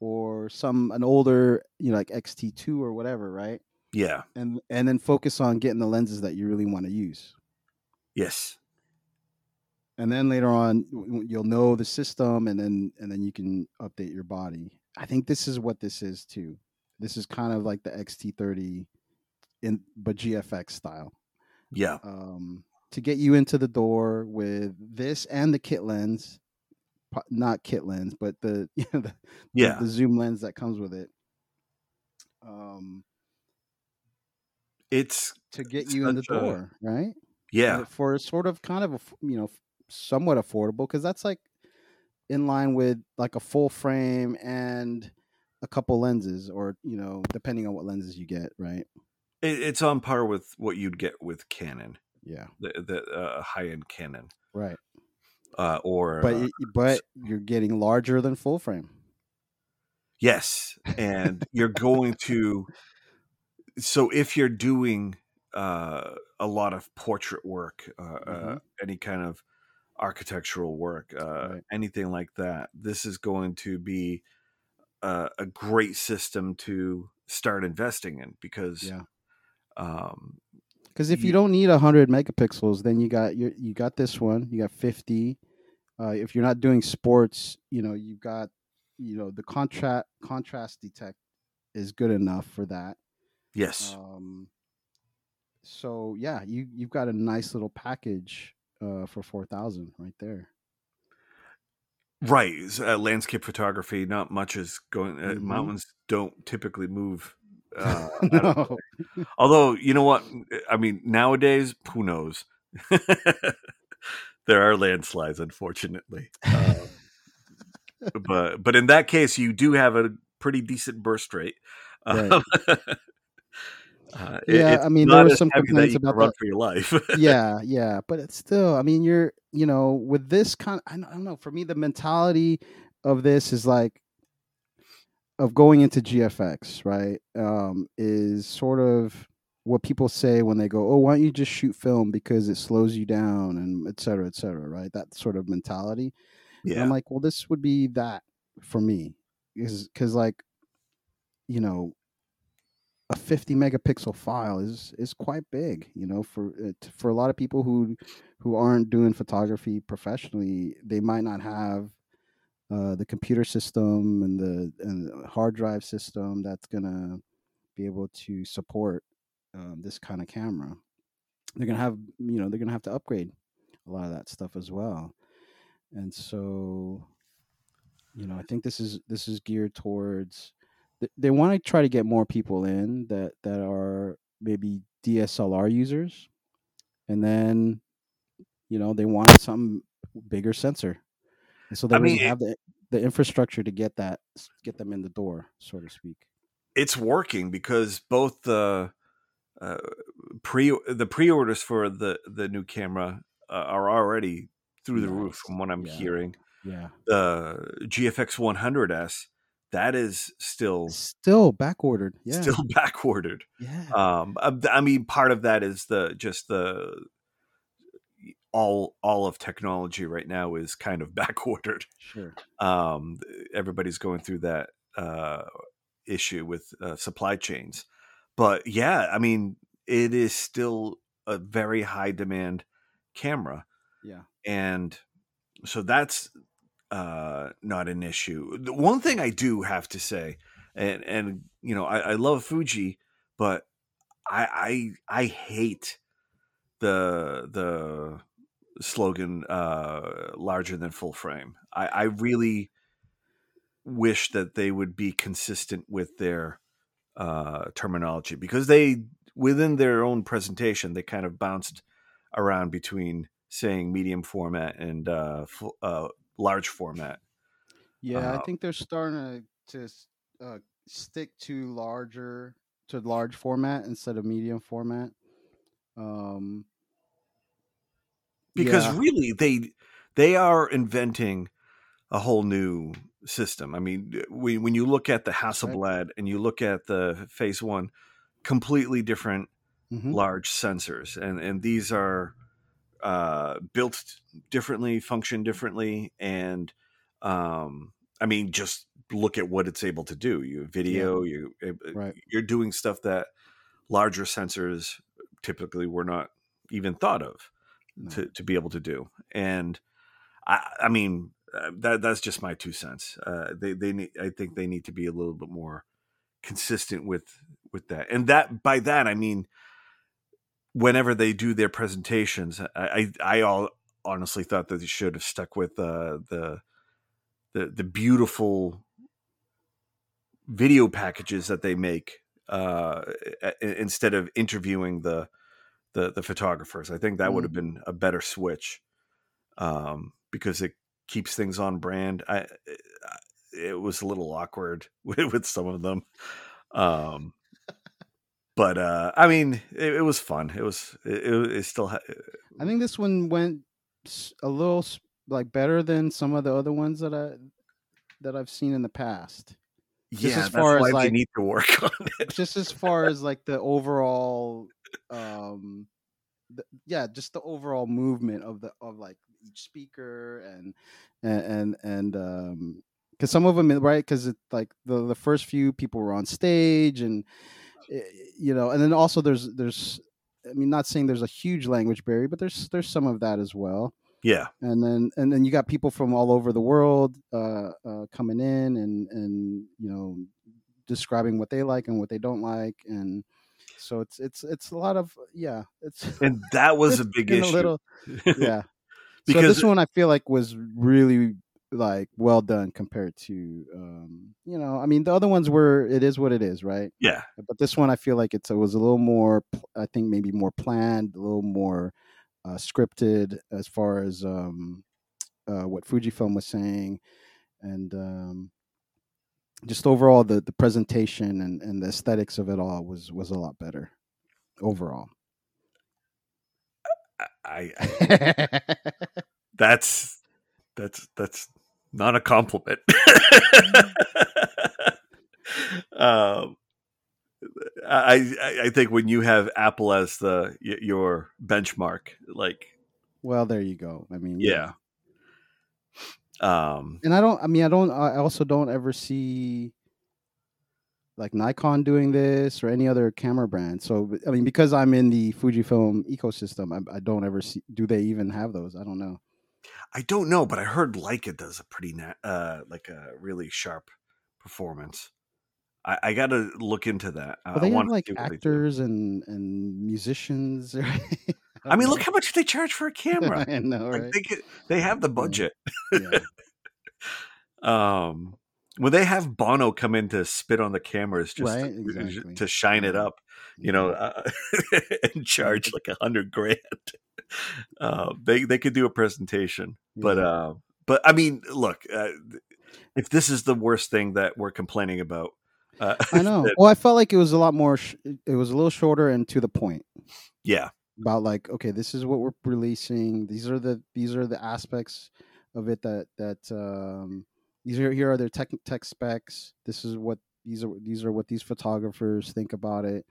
or some an older, you know, like XT2 or whatever, right? yeah, And and then focus on getting the lenses that you really want to use. yes, and then later on you'll know the system and then and then you can update your body. I think this is what this is too. This is kind of like the xt30 in but gfx style. Yeah, um to get you into the door with this and the kit lens not kit lens but the you know, the, the- yeah, the zoom lens that comes with it. Um it's to get you in the Such a- door right? Yeah, for sort of kind of a you know somewhat affordable because that's like in line with like a full frame and a couple lenses or you know depending on what lenses you get right? It, it's on par with what you'd get with Canon, yeah. The the uh, high end Canon, right uh, or but uh, but you're getting larger than full frame Yes, and you're going to. So if you're doing uh, a lot of portrait work, uh, uh, Mhm. any kind of architectural work, uh, Right. anything like that, this is going to be a, a great system to start investing in because, yeah um, because if you You- don't need 100 megapixels then you got your you got this one you got 50 uh, if you're not doing sports you know you've got you know the contrast contrast detect is good enough for that Yes. Um, so yeah, you you've got a nice little package uh, for four thousand right there. Right. Uh, landscape photography, not much is going. Uh, Mhm. Mountains don't typically move. Uh, of no. Although, you know what? I mean, nowadays, who knows? there are landslides, unfortunately. Uh, but but in that case, you do have a pretty decent burst rate. Right. Um, uh, Yeah, I mean, there were some complaints about run that. for your life. yeah, yeah, but it's still. I mean, you're you know with this kind. Don't I don't know. For me, the mentality of this is like of going into GFX, right? Um, is sort of what people say when they go, "Oh, why don't you just shoot film because it slows you down and et cetera, et cetera," right? That sort of mentality. And yeah, I'm like, well, this would be that for me, is because like, you know, a 50 megapixel file is is quite big. You know, for for a lot of people who who aren't doing photography professionally, they might not have uh, the computer system and the and hard drive system that's gonna be able to support um, this kind of camera. They're gonna have, you know, they're gonna have to upgrade a lot of that stuff as well. And so, you know, I think this is this is geared towards. th- They want to try to get more people in that that are maybe DSLR users, and then, you know, they want some bigger sensor, and so they I really mean, it- have the the infrastructure to get that get them in the door, so to speak. it's working because both the uh, pre the pre-orders for the the new camera uh, are already through the roof, from what I'm Yeah. hearing. Yeah, The GFX 100s that is still still back ordered. Yeah, still back ordered. yeah, Um, I I mean, part of that is the just the all all of technology right now is kind of backordered. sure. Um, everybody's going through that uh, issue with uh, supply chains, but yeah, I mean, it is still a very high demand camera, Yeah, and so that's uh, not an issue. The one thing I do have to say, and and you know, I, I love Fuji, but I I I hate the the slogan uh larger than full frame. I, I really wish that they would be consistent with their uh terminology because they within their own presentation they kind of bounced around between saying medium format and uh, uh large format. yeah. Uh, I think they're starting to to uh, stick to larger to large format instead of medium format. Um, because yeah, really they they are inventing a whole new system. I mean, when when you look at the that's right. Hasselblad and you look at the Phase One, completely different hmm large sensors, and and these are uh, built differently, function differently, and um, I mean, just look at what it's able to do. You have Yeah, video, you uh, right. you're doing stuff that larger sensors typically were not even thought of No, to, to be able to do. And I, I mean, uh, that that's just my two cents. Uh, they they need, I think they need to be a little bit more consistent with with that. And that by that I mean, whenever they do their presentations, I I, I all honestly thought that they should have stuck with uh, the the the beautiful video packages that they make uh, instead of interviewing the the the photographers. I think that would Mm. have been a better switch um, because it keeps things on brand. I it was a little awkward with, with some of them, um, but uh, I mean, it, it was fun. It was it, it, it still ha- I think this one went a little like better than some of the other ones that I that I've seen in the past. Just yeah. as far as like need to work on it. just as far as like the overall um the, yeah just the overall movement of the of like each speaker and and and, and um because some of them right because it's like the the first few people were on stage and eh, you know and then also there's there's i mean not saying there's a huge language barrier but there's there's some of that as well Yeah, and then and then you got people from all over the world uh, uh coming in and and you know describing what they like and what they don't like, and so it's it's it's a lot of yeah. It's and that was a big issue. a little yeah. so because this one I feel like was really like well done compared to um you know I mean the other ones were it is what it is right yeah, but this one I feel like it's it was a little more I think maybe more planned a little more uh, scripted as far as um uh, what Fujifilm was saying and um just overall the the presentation and and the aesthetics of it all was was a lot better overall I, I that's that's that's not a compliment. um, I I- I think when you have Apple as the your benchmark, like well there you go I mean yeah, um, and I don't. I mean, I don't. I also don't ever see like Nikon doing this or any other camera brand. So I mean, because I'm in the Fujifilm ecosystem, I, I don't ever see. Do they even have those? I don't know. I don't know, but I heard Leica does a pretty na- uh like a really sharp performance. I, I got to look into that. But they I have like see what they do. actors and and musicians. right? I mean, don't look how much they charge for a camera. I know, Like they could, they have the budget. Yeah. um when they have bono come in to spit on the cameras just Right, to, exactly. to shine it up you know uh, and charge like a hundred grand uh, they they could do a presentation but uh but i mean look uh, if this is the worst thing that we're complaining about uh, I know. then- Well, I felt like it was a lot more. Sh- it was a little shorter and to the point. yeah about like okay this is what we're releasing these are the these are the aspects of it that that um these are here are their tech tech specs this is what these are these are what these photographers think about it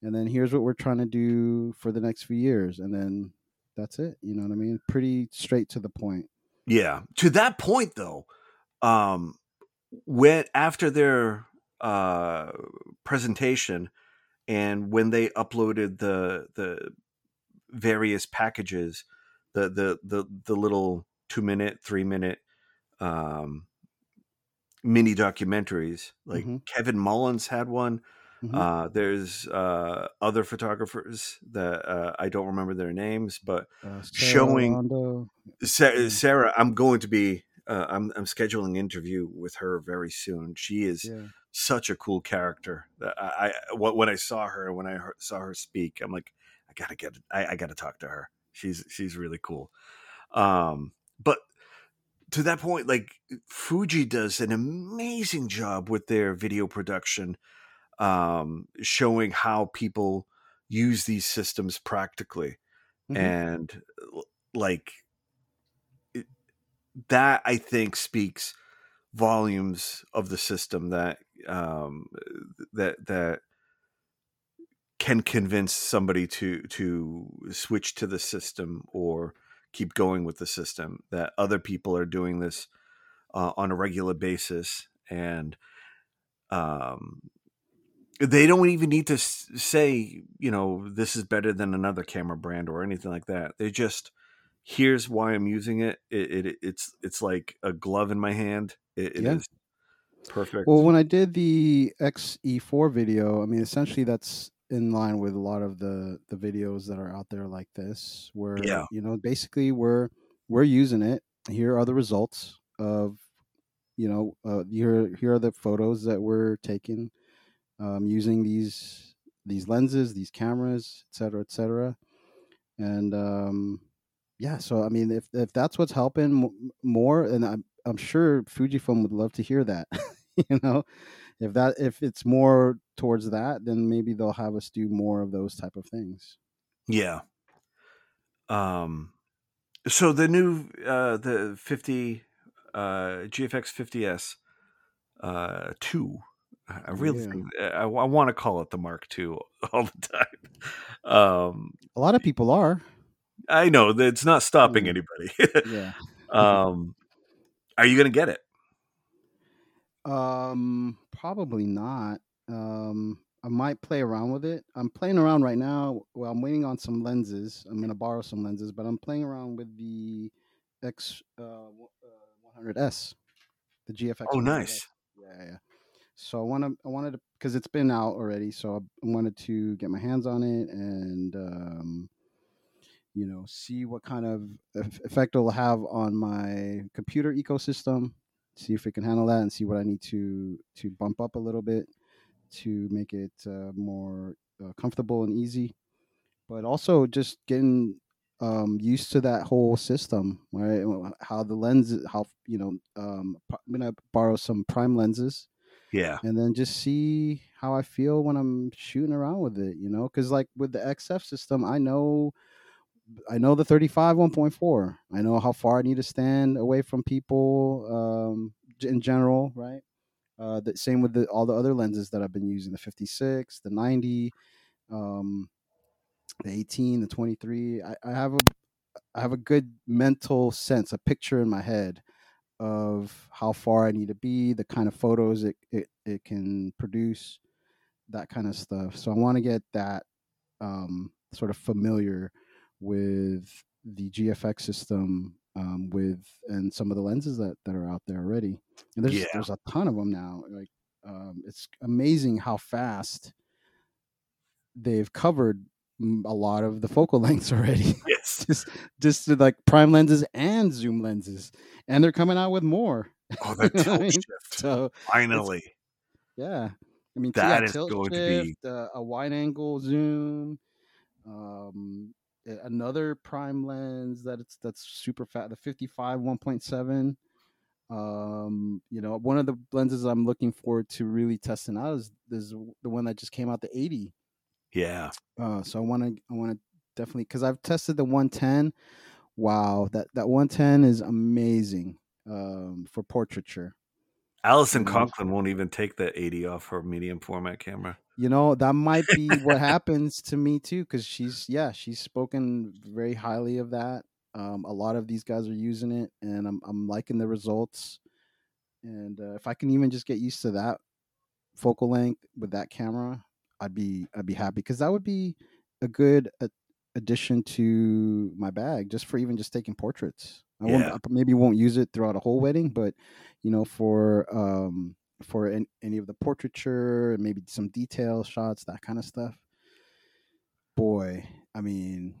and then here's what we're trying to do for the next few years and then that's it you know what i mean pretty straight to the point Yeah. To that point though, um when after their uh presentation and when they uploaded the the various packages, the the the the little 2 minute, 3 minute um mini documentaries, like Mhm. Kevin Mullins had one. Mhm. Uh there's uh other photographers that uh I don't remember their names, but Uh, Sarah showing- Sa- Mm. Sarah, I'm going to be. Uh, I'm I'm scheduling an interview with her very soon. She is yeah such a cool character. I, I when I saw her, when I heard, saw her speak, I'm like, I gotta get, I, I gotta talk to her. She's she's really cool. Um, but to that point, like Fuji does an amazing job with their video production, um, showing how people use these systems practically Mhm. and like it- that i think speaks volumes of the system that um that that can convince somebody to to switch to the system or keep going with the system that other people are doing this uh, on a regular basis and um they don't even need to say you know this is better than another camera brand or anything like that. They just here's why i'm using it. It, it it's it's like a glove in my hand. It, it is Yeah. Perfect Well, when I did the XE4 video, I mean, essentially that's in line with a lot of the the videos that are out there like this, where Yeah. you know, basically we're we're using it. Here are the results of, you know, uh, here here are the photos that we're taking um, using these these lenses, these cameras, et cetera, et cetera, and um, yeah. So I mean, if if that's what's helping m- more, and I'm I'm sure Fujifilm would love to hear that. you know, if that if it's more towards that, then maybe they'll have us do more of those type of things. yeah um so the new uh the 50 uh gfx 50s uh 2 i really Yeah. i, I want to call it the mark 2 all the time um A lot of people are. i know that it's not stopping Mm. anybody Yeah. um are you gonna get it Um, probably not. Um, I might play around with it. I'm playing around right now. Well, I'm waiting on some lenses. I'm gonna borrow some lenses, but I'm playing around with the x uh, uh 100s the GFX. oh 100S. nice Yeah, yeah. So I want to I wanted to because it's been out already, so I wanted to get my hands on it and um, you know see what kind of effect it'll have on my computer ecosystem. See if it can handle that, and see what I need to to bump up a little bit to make it uh, more uh, comfortable and easy. But also just getting um, used to that whole system, right? How the lens, how you know, um, I'm gonna borrow some prime lenses, yeah, and then just see how I feel when I'm shooting around with it, you know, because like with the XF system, I know, I know the 35 1.4, I know how far I need to stand away from people, um, in general, right? Uh, the same with the, all the other lenses that I've been using, the 56, the 90, um, the 18, the 23. I, I have a I have a good mental sense, a picture in my head of how far I need to be, the kind of photos it, it, it can produce, that kind of stuff. So I want to get that um, sort of familiar with the GFX system um, with and some of the lenses that, that are out there already. And there's Yeah. there's a ton of them now. Like um, it's amazing how fast they've covered a lot of the focal lengths already. yes. just just like prime lenses and zoom lenses, and they're coming out with more. Oh, the what I tilt mean? shift. So Finally, yeah, I mean, that is tilt going to be- uh, a wide angle zoom, um, another prime lens that it's that's super fat, the 55 1.7. Um, you know, one of the lenses I'm looking forward to really testing out is, is the one that just came out, the 80. yeah, Uh, so I want to, I want to definitely because I've tested the 110. Wow, that that 110 is amazing um, for portraiture. Allison Mhm. Conklin won't even take that 80 off her medium format camera. You know, that might be what happens to me too, because she's yeah, she's spoken very highly of that. Um, a lot of these guys are using it, and I'm I'm liking the results. And uh, if I can even just get used to that focal length with that camera, I'd be I'd be happy because that would be a good a- addition to my bag just for even just taking portraits. I won't, I maybe won't use it throughout a whole wedding, but you know, for um for an, any of the portraiture, maybe some detail shots, that kind of stuff. Boy, I mean,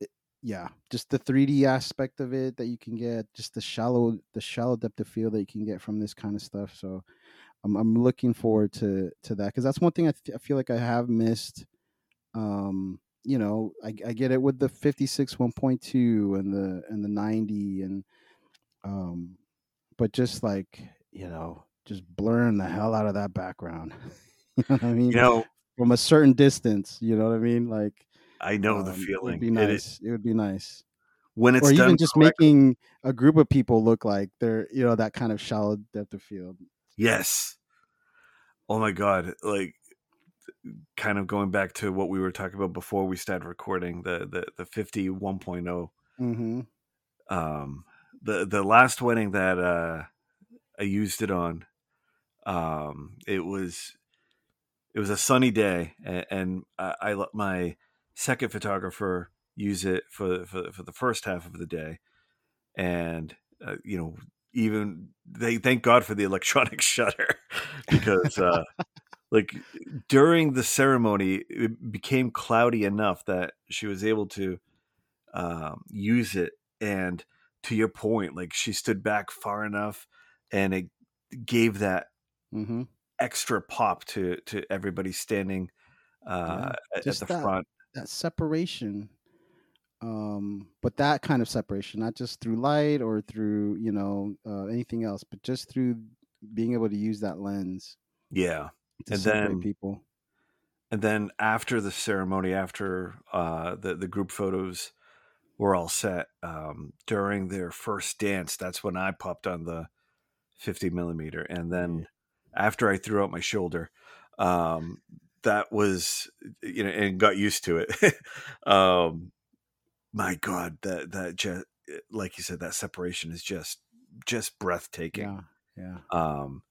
it, yeah, just the 3D aspect of it that you can get, just the shallow the shallow depth of field that you can get from this kind of stuff. So I'm I'm looking forward to to that because that's one thing I, th- I feel like I have missed. Um, you know, I, I get it with the 56 1.2 and the and the 90 and um, but just like you know, just blurring the hell out of that background. you know what I mean? You know, From a certain distance. You know what I mean? Like I know the um, feeling. It would be nice. It, would be nice. when it's or even just correctly- making a group of people look like they're you know that kind of shallow depth of field. Yes. Oh my god! Like, kind of going back to what we were talking about before we started recording the the the fifty one oh. Mm-hmm. Um, the the last wedding that uh I used it on, um, it was it was a sunny day, and, and I, I let my second photographer use it for for for the first half of the day, and uh, you know even they thank God for the electronic shutter because uh, like during the ceremony it became cloudy enough that she was able to um, use it. And to your point like she stood back far enough and it gave that Mm-hmm. extra pop to to everybody standing uh, at- just at the that- front. That separation, um, but that kind of separation, not just through light or through you know uh, anything else, but just through being able to use that lens. Yeah And then- people. and then after the ceremony after uh, the the group photos were all set um, during their first dance that's when i popped on the 50 millimeter and then after i threw out my shoulder um, that was you know and got used to it um, my god that that just like you said that separation is just just breathtaking Yeah, yeah. um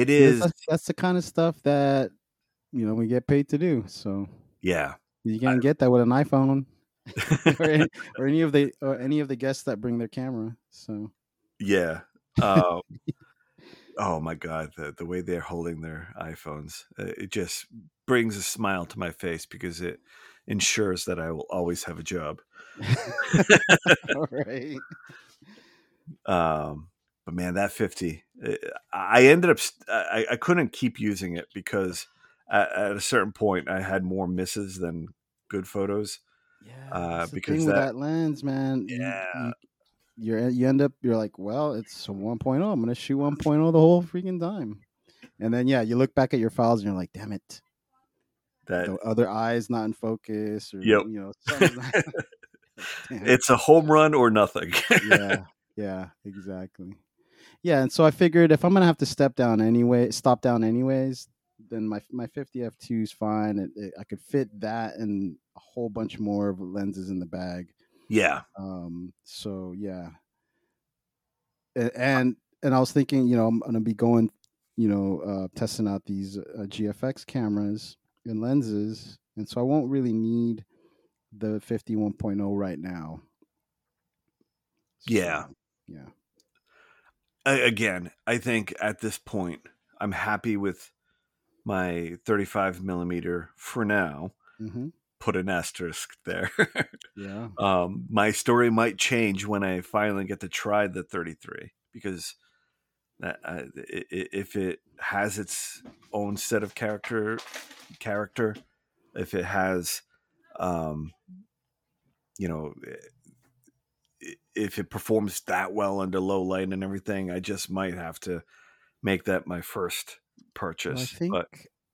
it is That's, that's the kind of stuff that you know we get paid to do. So yeah you can't get that with an iPhone or, any, or any of the or any of the guests that bring their camera. So Yeah. Uh, oh my god, the the way they're holding their iPhones, uh, it just brings a smile to my face because it ensures that I will always have a job. right. Um, but man, that fifty, I ended up I, I couldn't keep using it because at, at a certain point I had more misses than good photos. Yeah, Uh, because that- that lens, man. Yeah. you, you're you end up you're like, well, it's a 1.0. I'm gonna shoot 1.0 the whole freaking time, and then yeah, you look back at your files and you're like, damn it, That the other eye's not in focus, or Yep. you know, something's not, Damn. it's a home run or nothing. yeah, yeah, exactly. Yeah, and so I figured if I'm gonna have to step down anyway, stop down anyways, then my my 50 f2 is fine. It, it, I could fit that and a whole bunch more of lenses in the bag. yeah, Um, so yeah, and and I was thinking, you know, I'm gonna be going, you know, uh, testing out these uh, GFX cameras and lenses, and so I won't really need the 51.0 right now. Yeah. So, yeah. I, again, I think at this point, I'm happy with my 35 millimeter for now. hmm Put an asterisk there. Yeah. um, my story might change when I finally get to try the 33 because that, uh, if it has its own set of character, character, if it has, um, you know, if it performs that well under low light and everything, I just might have to make that my first Well, I purchase. think but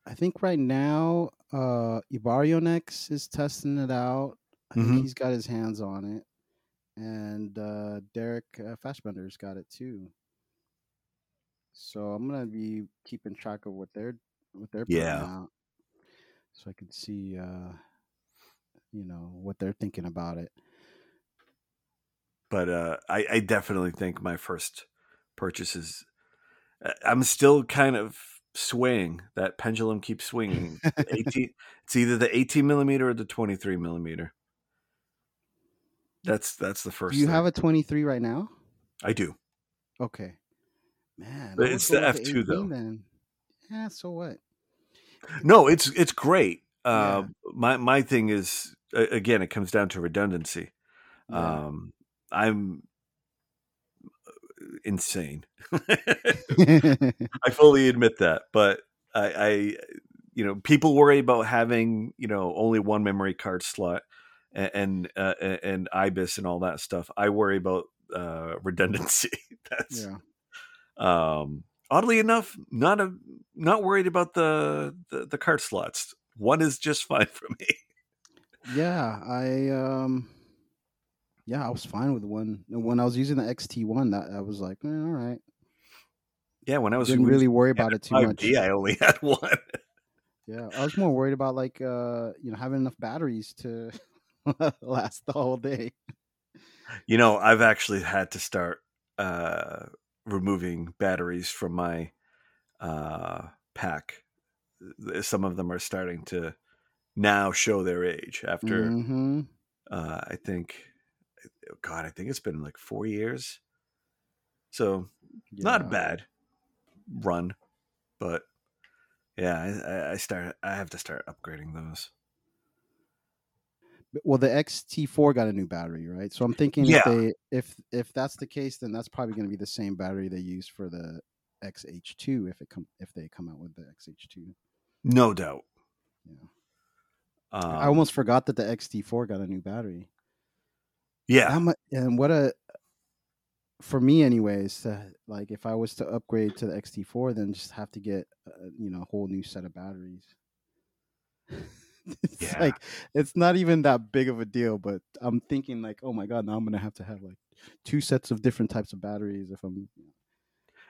I think right now, uh, Ibarionex is testing it out. I think Mhm. he's got his hands on it, and uh, Derek uh, Fahsbender's got it too. So I'm gonna be keeping track of what they're what they're putting Yeah. out, so I can see, uh, you know, what they're thinking about it. But uh, I, I definitely think my first purchase is. uh, I'm still kind of swaying. That pendulum keeps swinging. 18, it's either the 18 millimeter or the 23 millimeter. That's that's the first. Do you thing. have a 23 right now? I do. Okay, man. It's the F2 though. 18 Then, yeah. So what? No, it's it's great. Yeah. Uh, My my thing is again, it comes down to redundancy. Yeah. Um, I'm insane. I fully admit that, but I, I, you know, people worry about having you know only one memory card slot and and, uh, and IBIS and all that stuff. I worry about uh, redundancy. That's yeah. um, oddly enough not a not worried about the, the the card slots. One is just fine for me. Yeah, I um yeah, I was fine with one. When I was using the XT1, that I was like, eh, all right. Yeah, when I was Didn't really worry about it too much. 5D, I only had one. Yeah, I was more worried about like uh, you know, having enough batteries to last the whole day. You know, I've actually had to start uh, removing batteries from my uh, pack. Some of them are starting to now show their age after, hmm uh, I think, God, I think it's been like four years. So not a bad run, but yeah, I- I, I start. I have to start upgrading those. Well, the XT4 got a new battery, right? So I'm thinking Yeah. if they if if that's the case, then that's probably going to be the same battery they use for the XH2 if it come if they come out with the XH2. No doubt. Yeah. Um, I almost forgot that the XT4 got a new battery. Yeah. How much and what a for me anyways to, like if i was to upgrade to the xt4 then just have to get uh, you know a whole new set of batteries it's Yeah. like it's not even that big of a deal but i'm thinking like oh my god now i'm gonna have to have like two sets of different types of batteries if i'm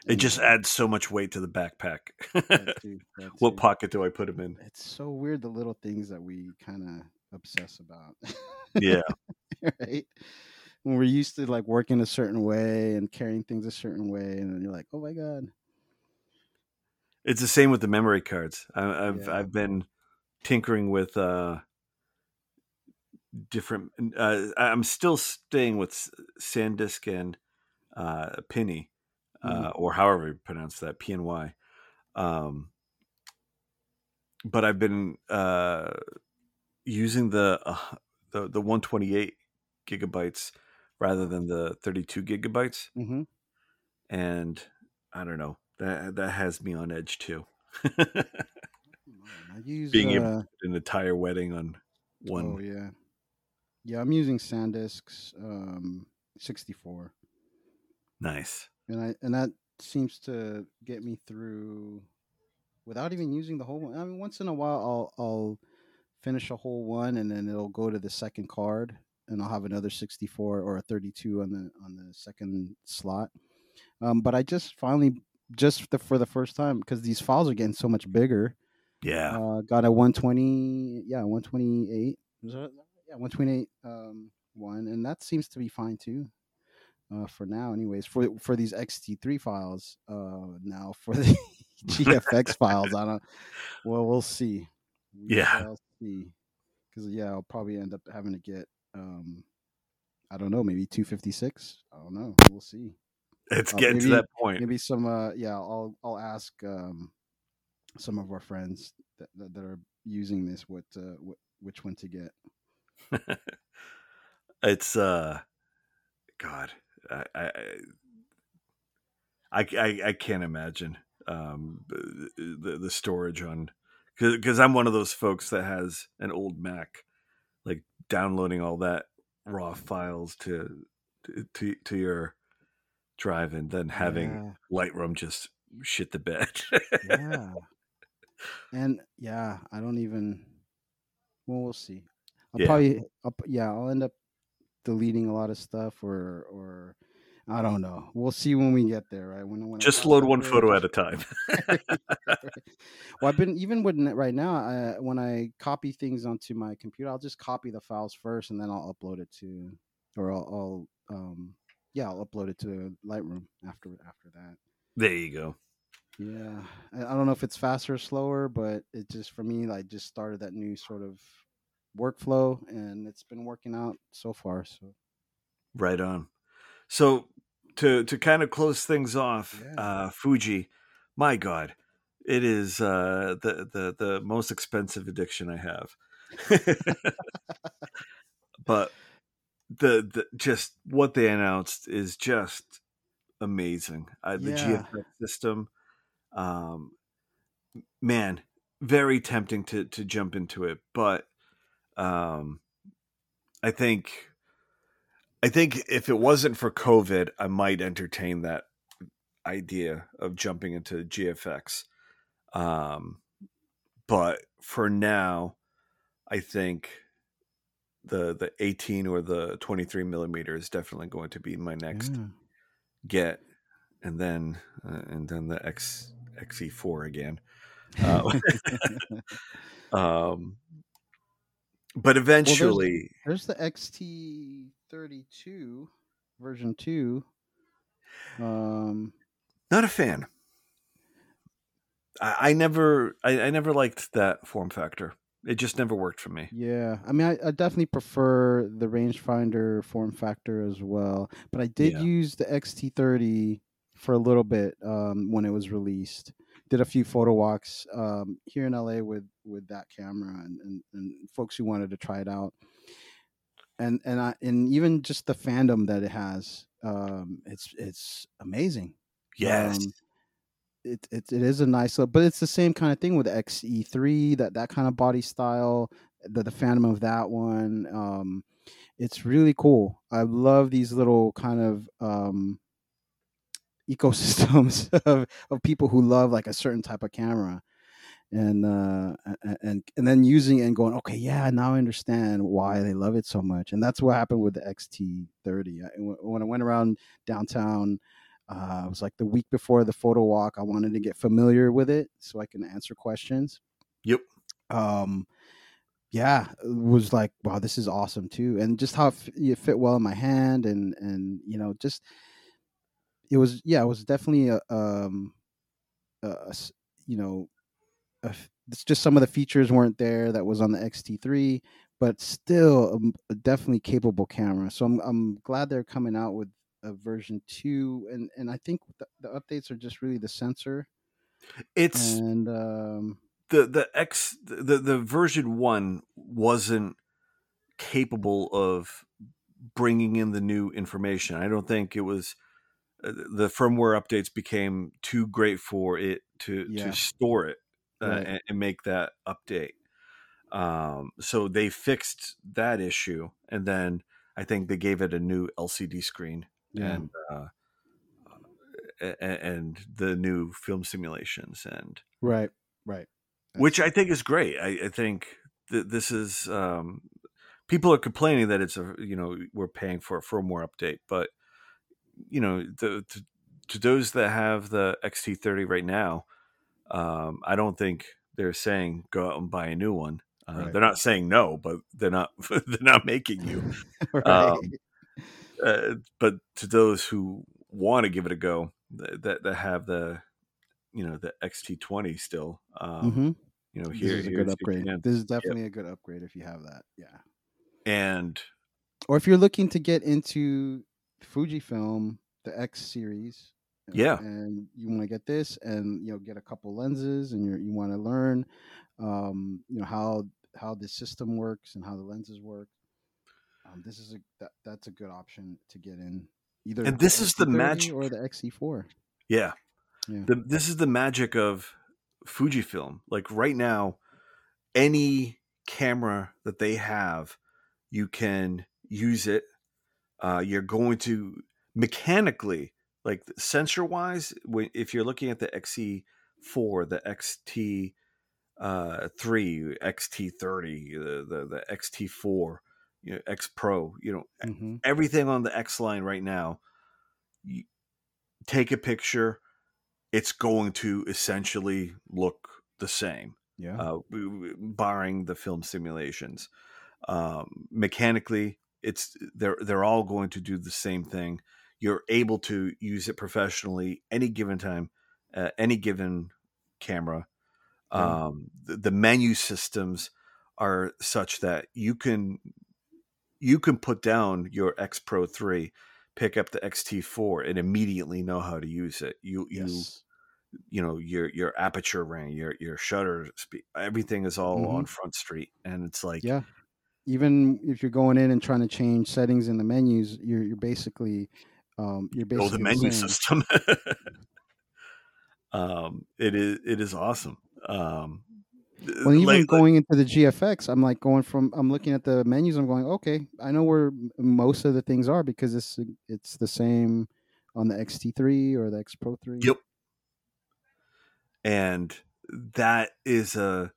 It just adds so much weight to the backpack. that too, that what too. pocket do I put them in? it's so weird the little things that we kind of obsess about Yeah. right? When we're used to like working a certain way and carrying things a certain way, and then you're like, oh my god, It's the same with the memory cards. I, I've Yeah. I've been tinkering with uh, different. Uh, I'm still staying with SanDisk and uh, Penny uh, or however you pronounce that, PNY. Um, but I've been uh, using the uh, the the 128 gigabytes rather than the 32 gigabytes, Mm-hmm. and I don't know that that has me on edge too. I use Being able uh, to put an entire wedding on one. Oh yeah, yeah. I'm using SanDisk's um, 64, Nice. and I and that seems to get me through without even using the whole one. I mean, once in a while, I'll I'll finish a whole one, and then it'll go to the second card, and I'll have another 64 or a 32 on the on the second slot. Um, but I just finally just the, for the first time because these files are getting so much bigger. Yeah. Uh, got a 120, yeah, 128. That, yeah, 128 um, one, and that seems to be fine too. Uh, for now, anyways, for for these XT3 files. Uh, now for the GFX files, I don't. Well, we'll see. We Yeah. Because yeah, I'll probably end up having to get. Um, I don't know, maybe 256. I don't know. We'll see. it's uh, getting to that point. Maybe some. Uh, yeah, I'll I'll ask um, some of our friends that, that, that are using this what uh, what which one to get. it's uh god I, I i i i can't imagine um the the, storage on because i'm one of those folks that has an old mac downloading all that raw files to to to your drive and then having lightroom just shit the bed Yeah. yeah. And yeah, I don't even. Well, we'll see. I'll Yeah. probably. I'll, yeah, I'll end up deleting a lot of stuff, or or I don't know. We'll see when we get there, right? When, when just load one there, photo just- at a time well, I've been even with right now. I, when I copy things onto my computer, I'll just copy the files first, and then I'll upload it to, or I'll, I'll um, yeah, I'll upload it to Lightroom after after that. there you go Yeah, I I don't know if it's faster or slower, but it just for me, I just started that new sort of workflow, and it's been working out so far. So Right on. So to to kind of close things off, Yeah. uh, Fuji, my God, it is uh, the the the most expensive addiction I have. but the the just what they announced is just amazing. Uh, the Yeah. GFX system, um, man, very tempting to to jump into it, but um, I think I think if it wasn't for COVID, I might entertain that idea of jumping into GFX. Um, but for now, I think the the 18 or the 23 millimeter is definitely going to be my next yeah. get, and then uh, and then the X XE4 again. Uh, um, but eventually, There's the XT32 version two. Um, not a fan. I, I never, I, I never liked that form factor. It just never worked for me. yeah, I mean, I, I definitely prefer the rangefinder form factor as well. But I did Yeah. use the XT30 for a little bit um, when it was released. Did a few photo walks um, here in LA with with that camera and, and, and folks who wanted to try it out. And and I and even just the fandom that it has, um, it's it's amazing. Yes, Um, it, it it is a nice look, but it's the same kind of thing with XE3 that that kind of body style, the the Phantom of that one. Um, it's really cool. I love these little kind of um, ecosystems of of people who love like a certain type of camera, and uh, and and then using it and going, okay, yeah, now I understand why they love it so much, and that's what happened with the XT30. I, when when I went around downtown uh, it was like the week before the photo walk. I wanted to get familiar with it so I can answer questions. Yep. Um, yeah, it was like, wow, this is awesome too, and just how it fit well in my hand, and and you know, just it was, yeah, it was definitely a, um, a, you know, a it's just some of the features weren't there that was on the XT3, but still um, a definitely capable camera. So I'm I'm glad they're coming out with a version two, and and I think the, the updates are just really the sensor It's and um, the the X the the version one wasn't capable of bringing in the new information. I don't think it was the firmware updates became too great for it to Yeah. to store it uh, Right. and, and make that update. Um, so they fixed that issue, and then I think they gave it a new LCD screen yeah, and uh, and the new film simulations and right, right. which I think is great. I, I think that this is um, people are complaining that it's a you know we're paying for a firmware update, but you know the, to, to those that have the XT30 right now, um, I don't think they're saying go out and buy a new one. Uh, Right. They're not saying no, but they're not they're not making you. right. um, Uh, but to those who want to give it a go, that that, have the you know the XT20 still, um, hmm you know This here is a good upgrade. This is definitely a good upgrade if you have that. Yeah. and Or if you're looking to get into Fujifilm, the X series. Yeah. And you want to get this and you know get a couple lenses and you you want to learn um, you know how how the system works and how the lenses work. Um, this is a that, that's a good option to get in either And this is the XT30 magic- or the XE4. yeah, Yeah. the, this is the magic of Fujifilm. Like right now, any camera that they have, you can use it. Uh, you're going to mechanically, like sensor wise, if you're looking at the XE4, the XT uh, three, XT30, the, the the XT4, you know, X Pro, you know, hmm everything on the X line right now, you take a picture, it's going to essentially look the same, Yeah. uh, barring the film simulations. Um, mechanically, it's they're they're all going to do the same thing. You're able to use it professionally any given time, uh, any given camera. Yeah. Um, the, the menu systems are such that you can you can put down your X Pro 3, pick up the XT4 and immediately know how to use it. You you yes. you know your your aperture ring, your your shutter speed, everything is all Mhm. on Front Street and it's like Yeah. Even if you're going in and trying to change settings in the menus, you're you're basically um, you're oh basically the menu system. um it is it is awesome. Um Well, even like- going into the GFX, I'm like going from I'm looking at the menus. I'm going, okay, I know where most of the things are because it's it's the same on the XT3 or the X Pro 3. Yep. and that is a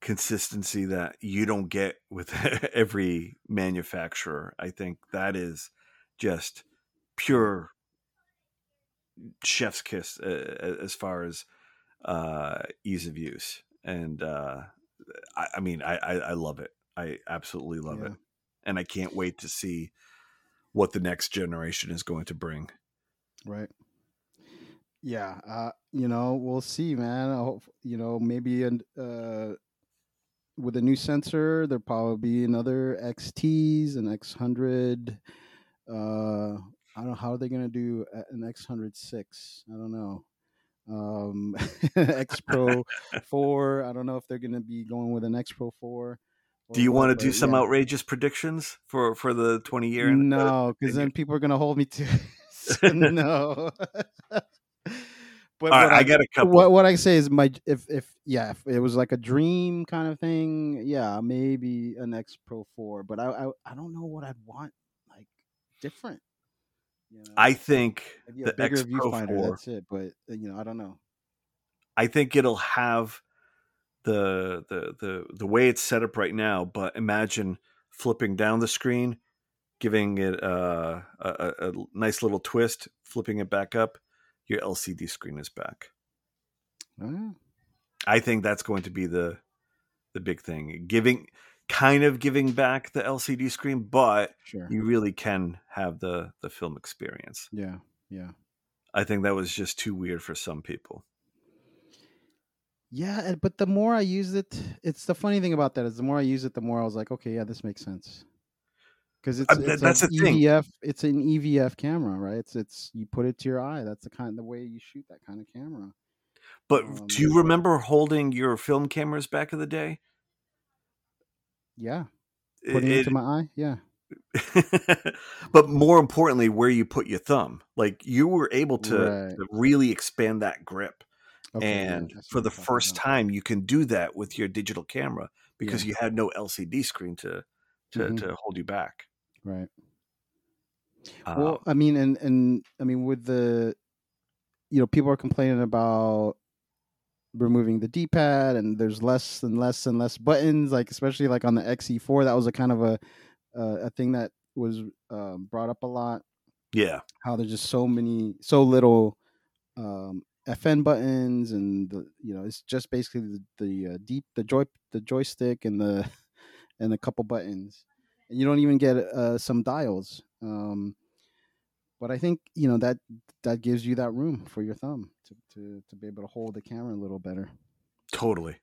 consistency that you don't get with every manufacturer i think that is just pure chef's kiss uh, as far as uh ease of use and uh i, I mean I, I i love it i absolutely love it and i can't wait to see what the next generation is going to bring Right. Yeah. Uh, you know, we'll see, man. I hope you know maybe an, uh, with a new sensor, there'll probably be another XTs and X100. Uh, I don't know how are they gonna do an X106. I don't know. Um, X Pro four. I don't know if they're gonna be going with an X Pro four. Do you want to do some outrageous predictions for for the 20 year? No, because then people are gonna hold me to no. But All right, what I got a couple. What what I say is my if if yeah if it was like a dream kind of thing, yeah, maybe an X Pro four. But I I, I don't know what I'd want like different. You know? I think the bigger X Pro viewfinder. 4. That's it. But uh, you know, I don't know. I think it'll have the the the the way it's set up right now. But imagine flipping down the screen, giving it a, a, a nice little twist, flipping it back up. Your LCD screen is back. Oh, I think that's going to be the the big thing. Giving kind of giving back the LCD screen, but sure. you really can have the the film experience. Yeah, yeah. I think that was just too weird for some people. Yeah, but the more I use it, it's the funny thing about that is the more I use it, the more I was like, okay, yeah, this makes sense. Because it's, Uh, it's that's an the thing. EVF. It's an EVF camera, right? It's it's you put it to your eye. That's the kind the way you shoot that kind of camera. But Um, do you remember holding your film cameras back in the day? Yeah, putting it, it- to my eye. Yeah, but more importantly, where you put your thumb. Like you were able to, Right. to really expand that grip. Okay, and that's for the first about. time, you can do that with your digital camera because Yeah. you had no LCD screen to to, Mhm. to hold you back. Right? Uh, Well, I mean, and and I mean, with the, you know, people are complaining about removing the D-pad, and there's less and less and less buttons. Like especially like on the XE4, that was a kind of a uh, a thing that was um, brought up a lot. yeah, How there's just so many, so little um, FN buttons, and the you know, it's just basically the, the uh, deep the joy the joystick and the and a couple buttons, and you don't even get uh, some dials. Um, but I think you know that that gives you that room for your thumb to, to, to be able to hold the camera a little better. totally.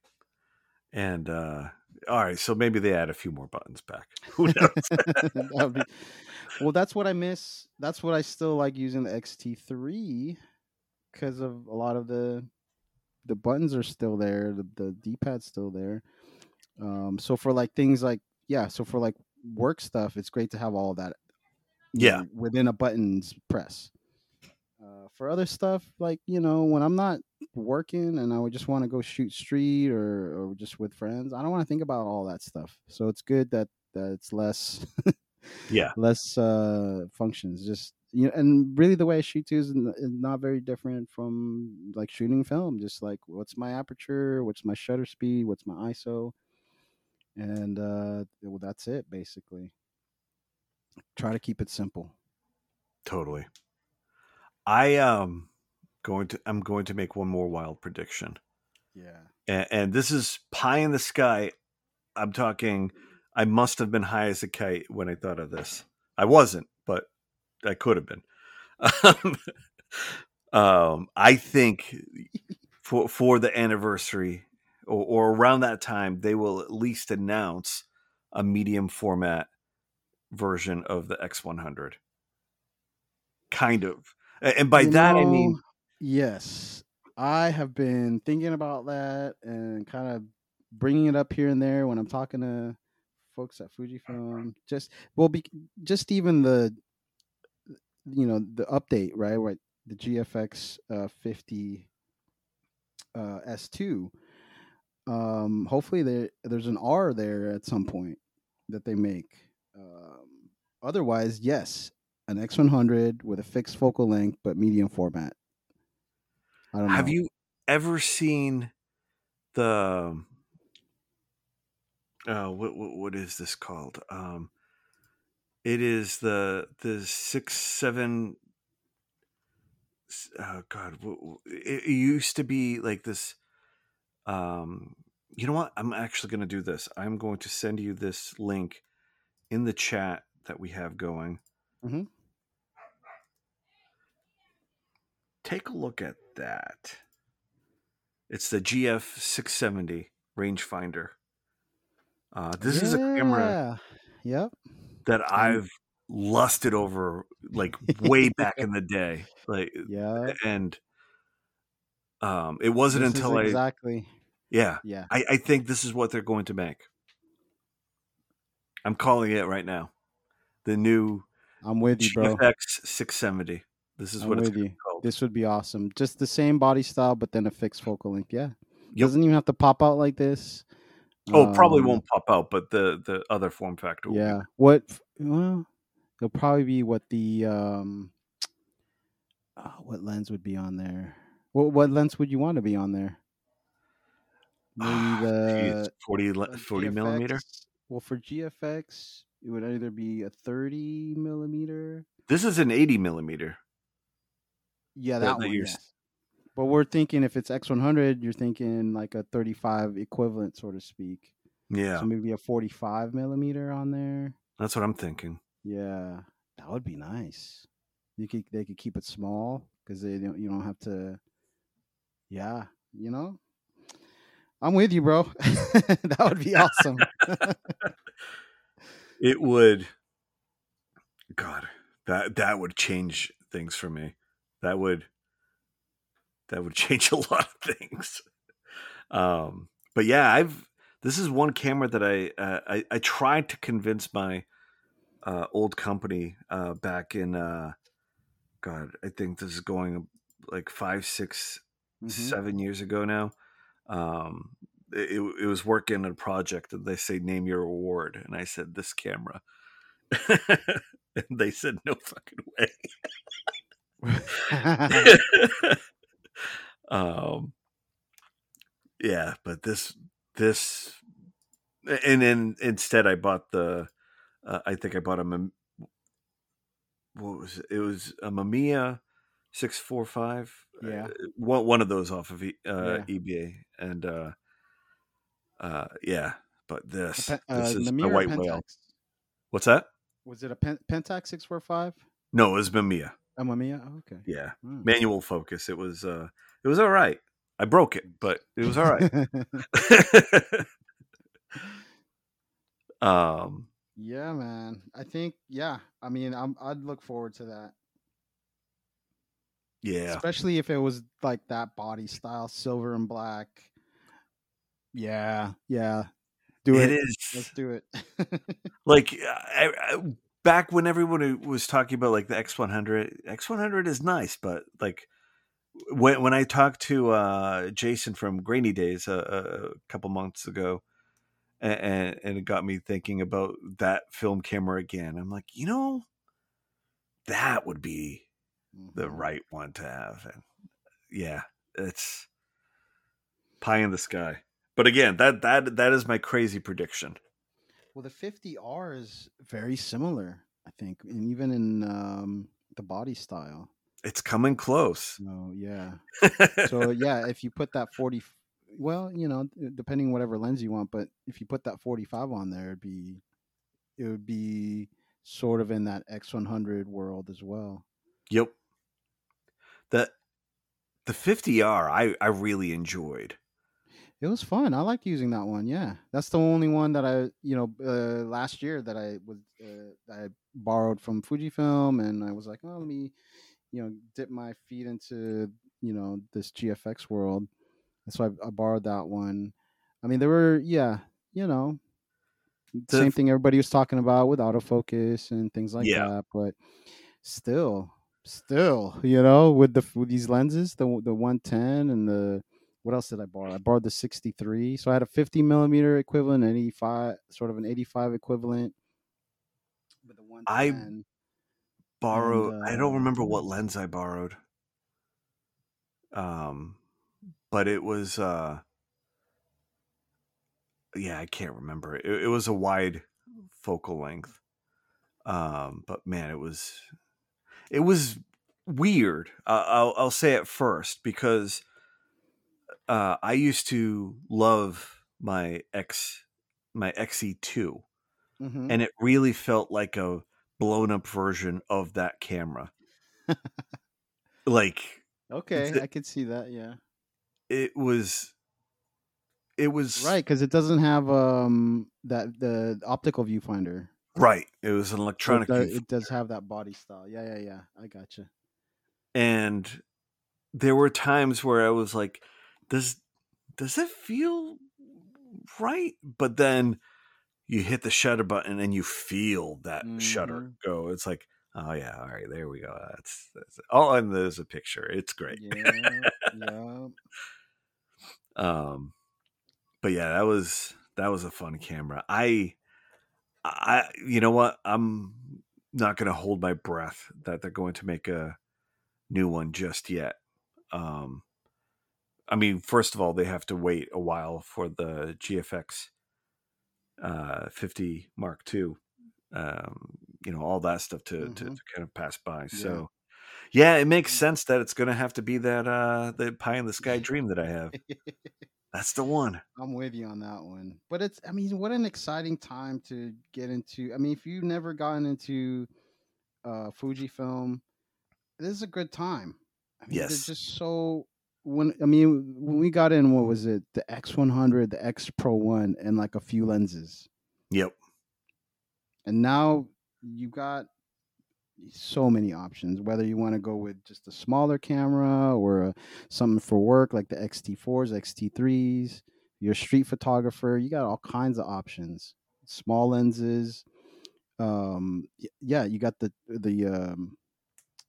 And uh, all right, so maybe they add a few more buttons back. Who knows? That be- well, that's what I miss. That's what I still like using the XT3 because of a lot of the the buttons are still there, the, the D pad's still there. Um, so for like things like yeah, so for like work stuff, it's great to have all that. Yeah. within a buttons press. Uh, for other stuff, like you know, when I'm not working and I would just want to go shoot street or or just with friends, I don't want to think about all that stuff. So it's good that that it's less yeah, less uh functions. Just you know, and really the way I shoot too is not very different from like shooting film. Just like what's my aperture, what's my shutter speed, what's my ISO, and uh, well, that's it basically. Try to keep it simple. totally. I um going to I'm going to make one more wild prediction. Yeah. and, and this is pie in the sky. I'm talking. I must have been high as a kite when I thought of this. I wasn't, but I could have been. um, I think for for the anniversary or, or around that time, they will at least announce a medium format version of the X100. Kind of, and by You that I mean yes, I have been thinking about that and kind of bringing it up here and there when I'm talking to folks at Fujifilm. Just well, be, just even the you know the update right, right, the GFX uh, 50 uh, S2. Um, hopefully there there's an R there at some point that they make. Um, otherwise, yes, an X100 with a fixed focal length but medium format. I don't know. Have you ever seen the uh what, what what is this called? Um it is the the 6 7 s- oh god, it, it used to be like this um you know what? I'm actually going to do this. I'm going to send you this link in the chat that we have going. Mm-hmm. Take a look at that. It's the GF 670 rangefinder. Uh, this is a camera Yeah. Yep. that I've lusted over like way back in the day. Like, Yeah. and um, it wasn't This is until I, exactly. yeah, Yeah. I, I think this is what they're going to make. I'm calling it right now. The new I'm with you, bro. GFX 670. This is I'm what it's with you. called. This would be awesome. Just the same body style, but then a fixed focal length. Yeah. Yep. Doesn't even have to pop out like this. Oh, probably Um, won't pop out, but the the other form factor. Yeah. What? Well, it'll probably be what the um. uh, what lens would be on there? What what lens would you want to be on there? Maybe Ah, Jeez, the 40, le- uh, 40 millimeter. Well, for GFX, it would either be a 30 millimeter. This is an 80 millimeter. Yeah, That- that, one. Yes. But we're thinking if it's X100, you're thinking like a 35 equivalent, so to speak. Yeah, So maybe a 45 millimeter on there. that's what I'm thinking. Yeah, that would be nice. You could they could keep it small because they don't you don't have to. Yeah, you know. I'm with you, bro. that would be awesome. It would God, that that would change things for me. That would that would change a lot of things. Um, but yeah, I've this is one camera that I uh, I, I tried to convince my uh, old company uh, back in uh, God, I think this is going like five, six, Mhm. seven years ago now. Um, it, it was working on a project, and they say name your award, and I said this camera, and they said no fucking way. um, yeah, but this this, and then instead I bought the, uh, I think I bought a, what was it? It was a Mamiya six four five. Yeah. one one of those off of e- uh, Yeah. eBay, and uh, uh, yeah. But this, A this uh, is a white whale. What's that? Was it a Pen- Pentax six four five? No, it was Mamiya. Mamiya. Oh, okay. Yeah, Hmm. manual focus. It was uh, it was all right. I broke it, but it was all right. um, yeah, man. I think yeah. I mean, I'm, I'd look forward to that, yeah, especially if it was like that body style, silver and black. Yeah, yeah. Do it. it is. Let's do it. like I, I, back when everyone was talking about like the X100, X100 is nice, but like when when I talked to uh, Jason from Grainy Days a, a couple months ago, and, and it got me thinking about that film camera again. I'm like, you know, that would be the Mhm. right one to have, and yeah, it's pie in the sky. But again, that that that is my crazy prediction. Well, the 50R is very similar, I think, and even in um, the body style. It's coming close. So yeah. So yeah, if you put that 40, well, you know, depending whatever lens you want, but if you put that 45 on there, it'd be, it would be sort of in that X100 world as well. Yep. The the 50R I I really enjoyed. It was fun. I liked using that one. Yeah, that's the only one that I, you know, uh, last year that I was uh, I borrowed from Fujifilm, and I was like, oh, let me, you know, dip my feet into you know this GFX world. That's why I, I borrowed that one. I mean, there were yeah, you know, The- same thing everybody was talking about with autofocus and things like Yeah. that, but still, still, you know, with the with these lenses, the the 110 and the what else did I borrow? I borrowed the 63. So I had a 50 millimeter equivalent, an 85, sort of an 85 equivalent. With the I 110. Borrowed I don't uh, remember what lens I borrowed. Um but it was uh yeah, I can't remember. It, it was a wide focal length. Um but man, it was it was weird. Uh, I'll I'll say it first because uh I used to love my X my XE2 Mhm. and it really felt like a blown up version of that camera. like Okay, the- I could see that. Yeah, it was it was right, because it doesn't have um that the optical viewfinder. Right. It was an electronic it, does, it does have that body style. Yeah, yeah, yeah. I gotcha. and there were times where I was like, does does it feel right? But then you hit the shutter button and you feel that shutter Mhm. go. It's like, oh yeah, all right, there we go. That's, that's oh, and there's a picture. It's great. Yeah, yeah. um but yeah that was that was a fun camera i i you know what i'm not gonna hold my breath that they're going to make a new one just yet um i mean first of all they have to wait a while for the gfx uh 50 mark ii um you know all that stuff to, to, Mhm. to kind of pass by Yeah. so yeah it makes sense that it's gonna have to be that uh the pie in the sky dream that i have that's the one I'm with you on that one. But it's, I mean, what an exciting time to get into. I mean, if you've never gotten into uh, Fujifilm, this is a good time. I mean, Yes. they're just so. When I mean, when we got in, what was it? The X100, the X Pro One, and like a few lenses, Yep. and now you've got so many options. Whether you want to go with just a smaller camera or a, something for work like the XT4s, XT3s. You're street photographer. You got all kinds of options. Small lenses. Um, yeah, you got the the um,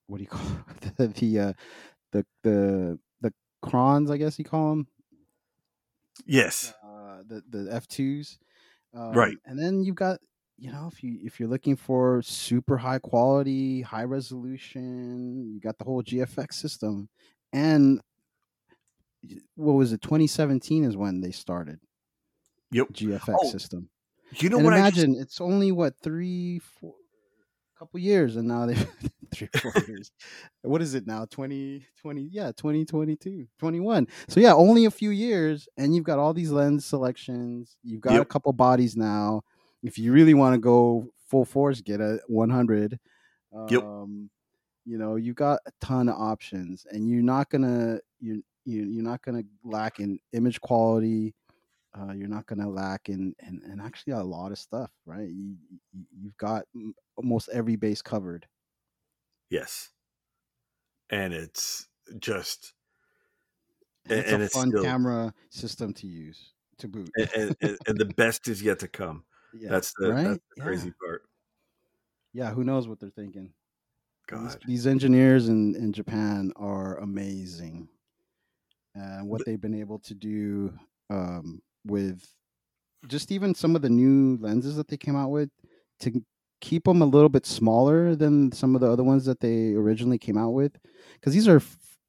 what do you call it? the the uh, the the the crons? I guess you call them Yes. uh, the the F twos, um, Right. And then you've got you know if you if you're looking for super high quality, high resolution, you got the whole GFX system. And what was it? 2017 is when they started Yep. GFX Oh, system. You know and what I just imagine it's only what three, four, couple years, and now they three, four years. What is it now? 2020, yeah, 2022, 21. So yeah, only a few years, and you've got all these lens selections. You've got a couple bodies now. If you really want to go full force, get a 100. Yep. Um, you know, you've got a ton of options, and you're not gonna you you you're not gonna lack in image quality uh, you're not going to lack in, in in actually a lot of stuff, right? You, you you've got almost every base covered. yes. And it's just And And- it's and a it's fun still- camera system to use to boot. and, and, and- and the best is yet to come. Yeah, that's the right? that's the Yeah. crazy part. Yeah, who knows what they're thinking? These, God. these engineers in in Japan are amazing, and what But- they've been able to do um, with just even some of the new lenses that they came out with to keep them a little bit smaller than some of the other ones that they originally came out with because these are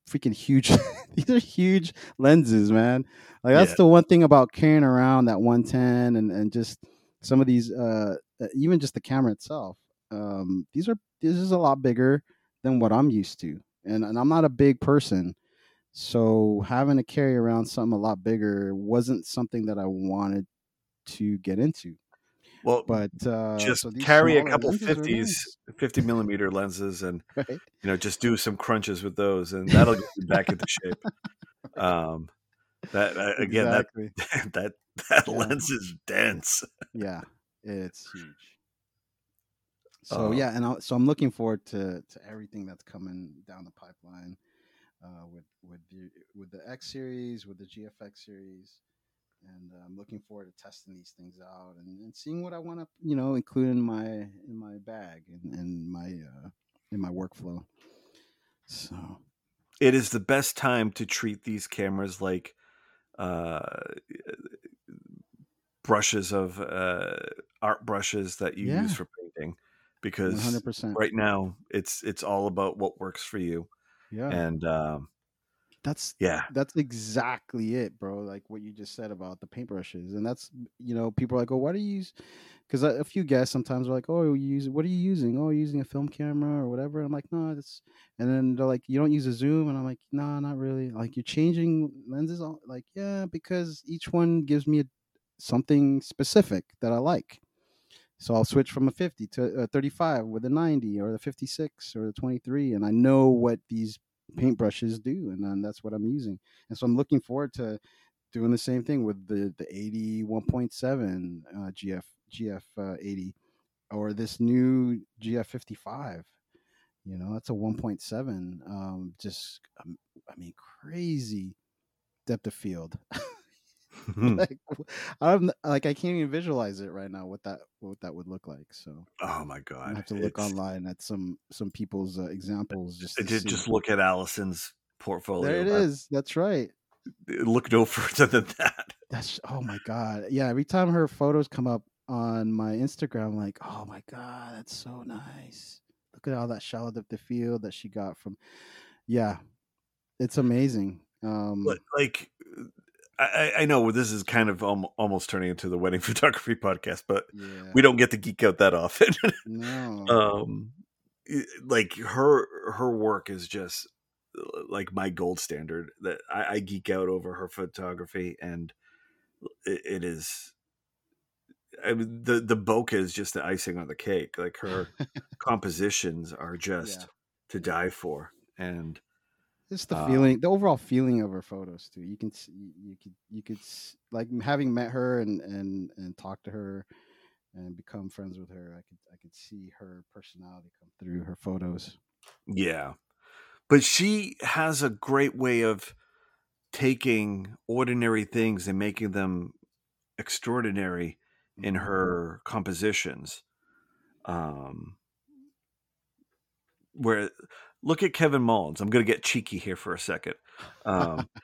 freaking huge these are huge lenses man like that's Yeah. the one thing about carrying around that 110 and, and just some of these uh even just the camera itself um these are this is a lot bigger than what i'm used to and, and i'm not a big person so having to carry around something a lot bigger wasn't something that i wanted to get into Well, but uh just so carry a couple 50s, nice, 50 millimeter lenses, and right? you know just do some crunches with those, and that'll get you back into shape. Um, that uh, again, exactly. that that that Yeah. lens is dense. yeah it's huge so Uh, yeah and I, so i'm looking forward to to everything that's coming down the pipeline uh with with the with the x series with the gfx series and uh, i'm looking forward to testing these things out and, and seeing what i want to you know include in my in my bag and in my uh in my workflow so It is the best time to treat these cameras like uh, brushes of uh, art brushes that you Yeah. use for painting, because 100% right now it's it's all about what works for you, yeah and um, that's yeah, that's exactly it, bro. Like what you just said about the paintbrushes, and that's you know people are like, oh, why do you use? Because a, few guests sometimes are like, oh, you use what are you using? Oh, you're using a film camera or whatever. I'm like, no, that's. And then they're like, you don't use a zoom, and I'm like, no, not really. Like you're changing lenses, all like yeah, because each one gives me a, something specific that I like. So I'll switch from a 50 to a 35 with a 90 or the 56 or the 23, and I know what these paintbrushes do, and then that's what I'm using. And so I'm looking forward to doing the same thing with the the 80 1.7 uh, GF GF uh, 80 or this new GF 55. You know, that's a 1.7. Um, just um, I mean, crazy depth of field. like I'm like I can't even visualize it right now what that what that would look like. So oh my god, I have to look it's- online at some some people's uh, examples just Just, look at Allison's portfolio. there it That- is. That's right. Look no further than that. That's oh my god. Yeah, every time her photos come up on my Instagram, I'm like, oh my god, that's so nice. Look at all that shallow depth of field that she got from. Yeah, it's amazing. Um, But, like I, I- know this is kind of almo- almost turning into the wedding photography podcast, but yeah, we don't get to geek out that often. no, um, like her her work is just uh, like my gold standard. That I, I geek out over her photography, and it, it is. I mean, the the bokeh is just the icing on the cake. Like her compositions are just Yeah. to die for, and Just the Um, feeling, the overall feeling of her photos too. You can see, you could, you could like having met her and and and talked to her, and become friends with her, I could I could see her personality come through her photos. Yeah. But she has a great way of taking ordinary things and making them extraordinary in Mhm. her compositions. Um where look at Kevin Mullins. I'm going to get cheeky here for a second. Um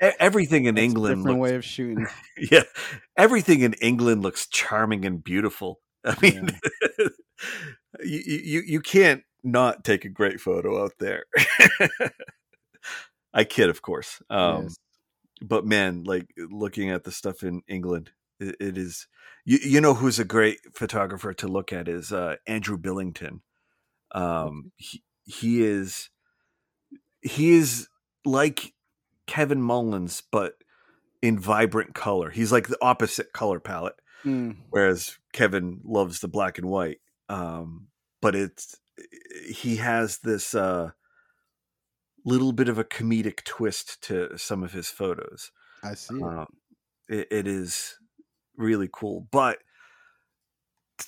everything in That's a England different looks way of shooting. yeah, everything in England looks charming and beautiful. I mean, you, you you can't not take a great photo out there. I kid, of course. Um, yes. But man, like looking at the stuff in England, it, it is. You, you know who's a great photographer to look at is uh, Andrew Billington. Um, he, he is he is like Kevin Mullins, but in vibrant color. He's like the opposite color palette, Mm, whereas Kevin loves the black and white. Um, but it's he has this uh, little bit of a comedic twist to some of his photos. I see. Um, it, it is really cool, but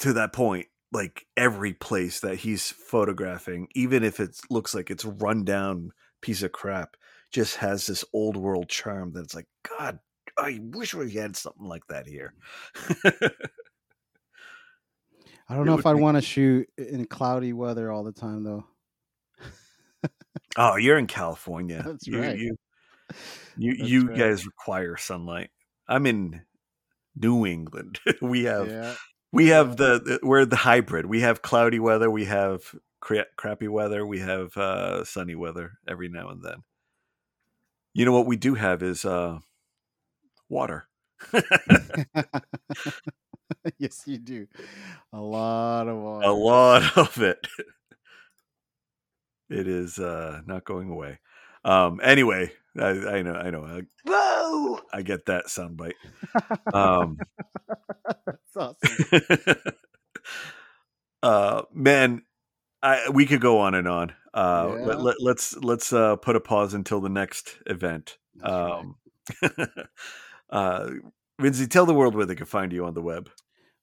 to that point, like every place that he's photographing, even if it looks like it's run down piece of crap, just has this old world charm that's like, God, I wish we had something like that here. I don't it know if I'd be- want to shoot in cloudy weather all the time, though. oh, you're in California. That's you, right. You, you, you right. guys require sunlight. I'm in New England. we have Yeah. We have the, the we're the hybrid. We have cloudy weather. We have cra- crappy weather. We have uh, sunny weather every now and then. You know what we do have is uh, water. yes, you do. A lot of water. A lot of it. It is uh, not going away. Um, anyway, I, I know, I know. I! I get that soundbite. Um, That's awesome. uh man I, we could go on and on uh Yeah. let, let, let's let's uh put a pause until the next event That's right. um uh Rinzi, tell the world where they can find you on the web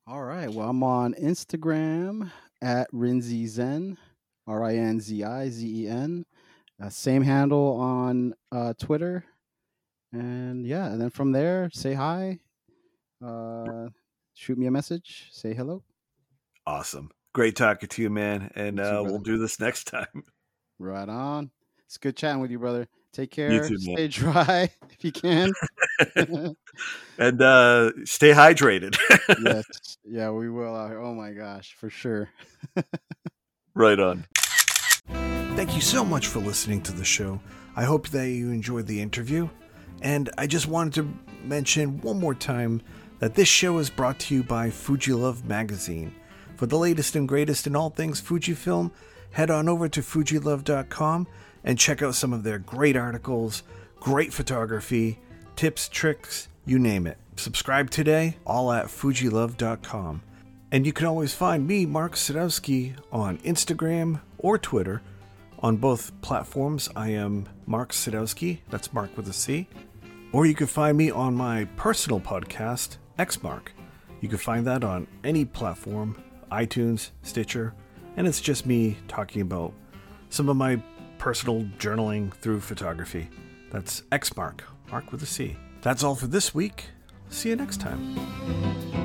All right. Well, I'm on Instagram at Rinzi Zen, R I N Z I Z E N. Uh, same handle on uh, Twitter. And yeah, and then from there, say hi, uh, shoot me a message, say hello. awesome great talking to you man and You uh we'll do this next time Right on. It's good chatting with you, brother. Take care. too, man. Stay dry if you can. and uh stay hydrated yes. Yeah, we will. Oh my gosh, for sure. right on Thank you so much for listening to the show. I hope that you enjoyed the interview. And I just wanted to mention one more time that this show is brought to you by Fujilove Magazine. For the latest and greatest in all things Fujifilm, head on over to fujilove.com and check out some of their great articles, great photography, tips, tricks, you name it. Subscribe today, all at fujilove.com. And you can always find me, Marc Sadowski, on Instagram or Twitter. On both platforms, I am Marc Sadowski, that's Mark with a C. Or you can find me on my personal podcast, Xmark. You can find that on any platform, iTunes, Stitcher, and it's just me talking about some of my personal journaling through photography. That's Xmark, Mark with a C. That's all for this week. See you next time.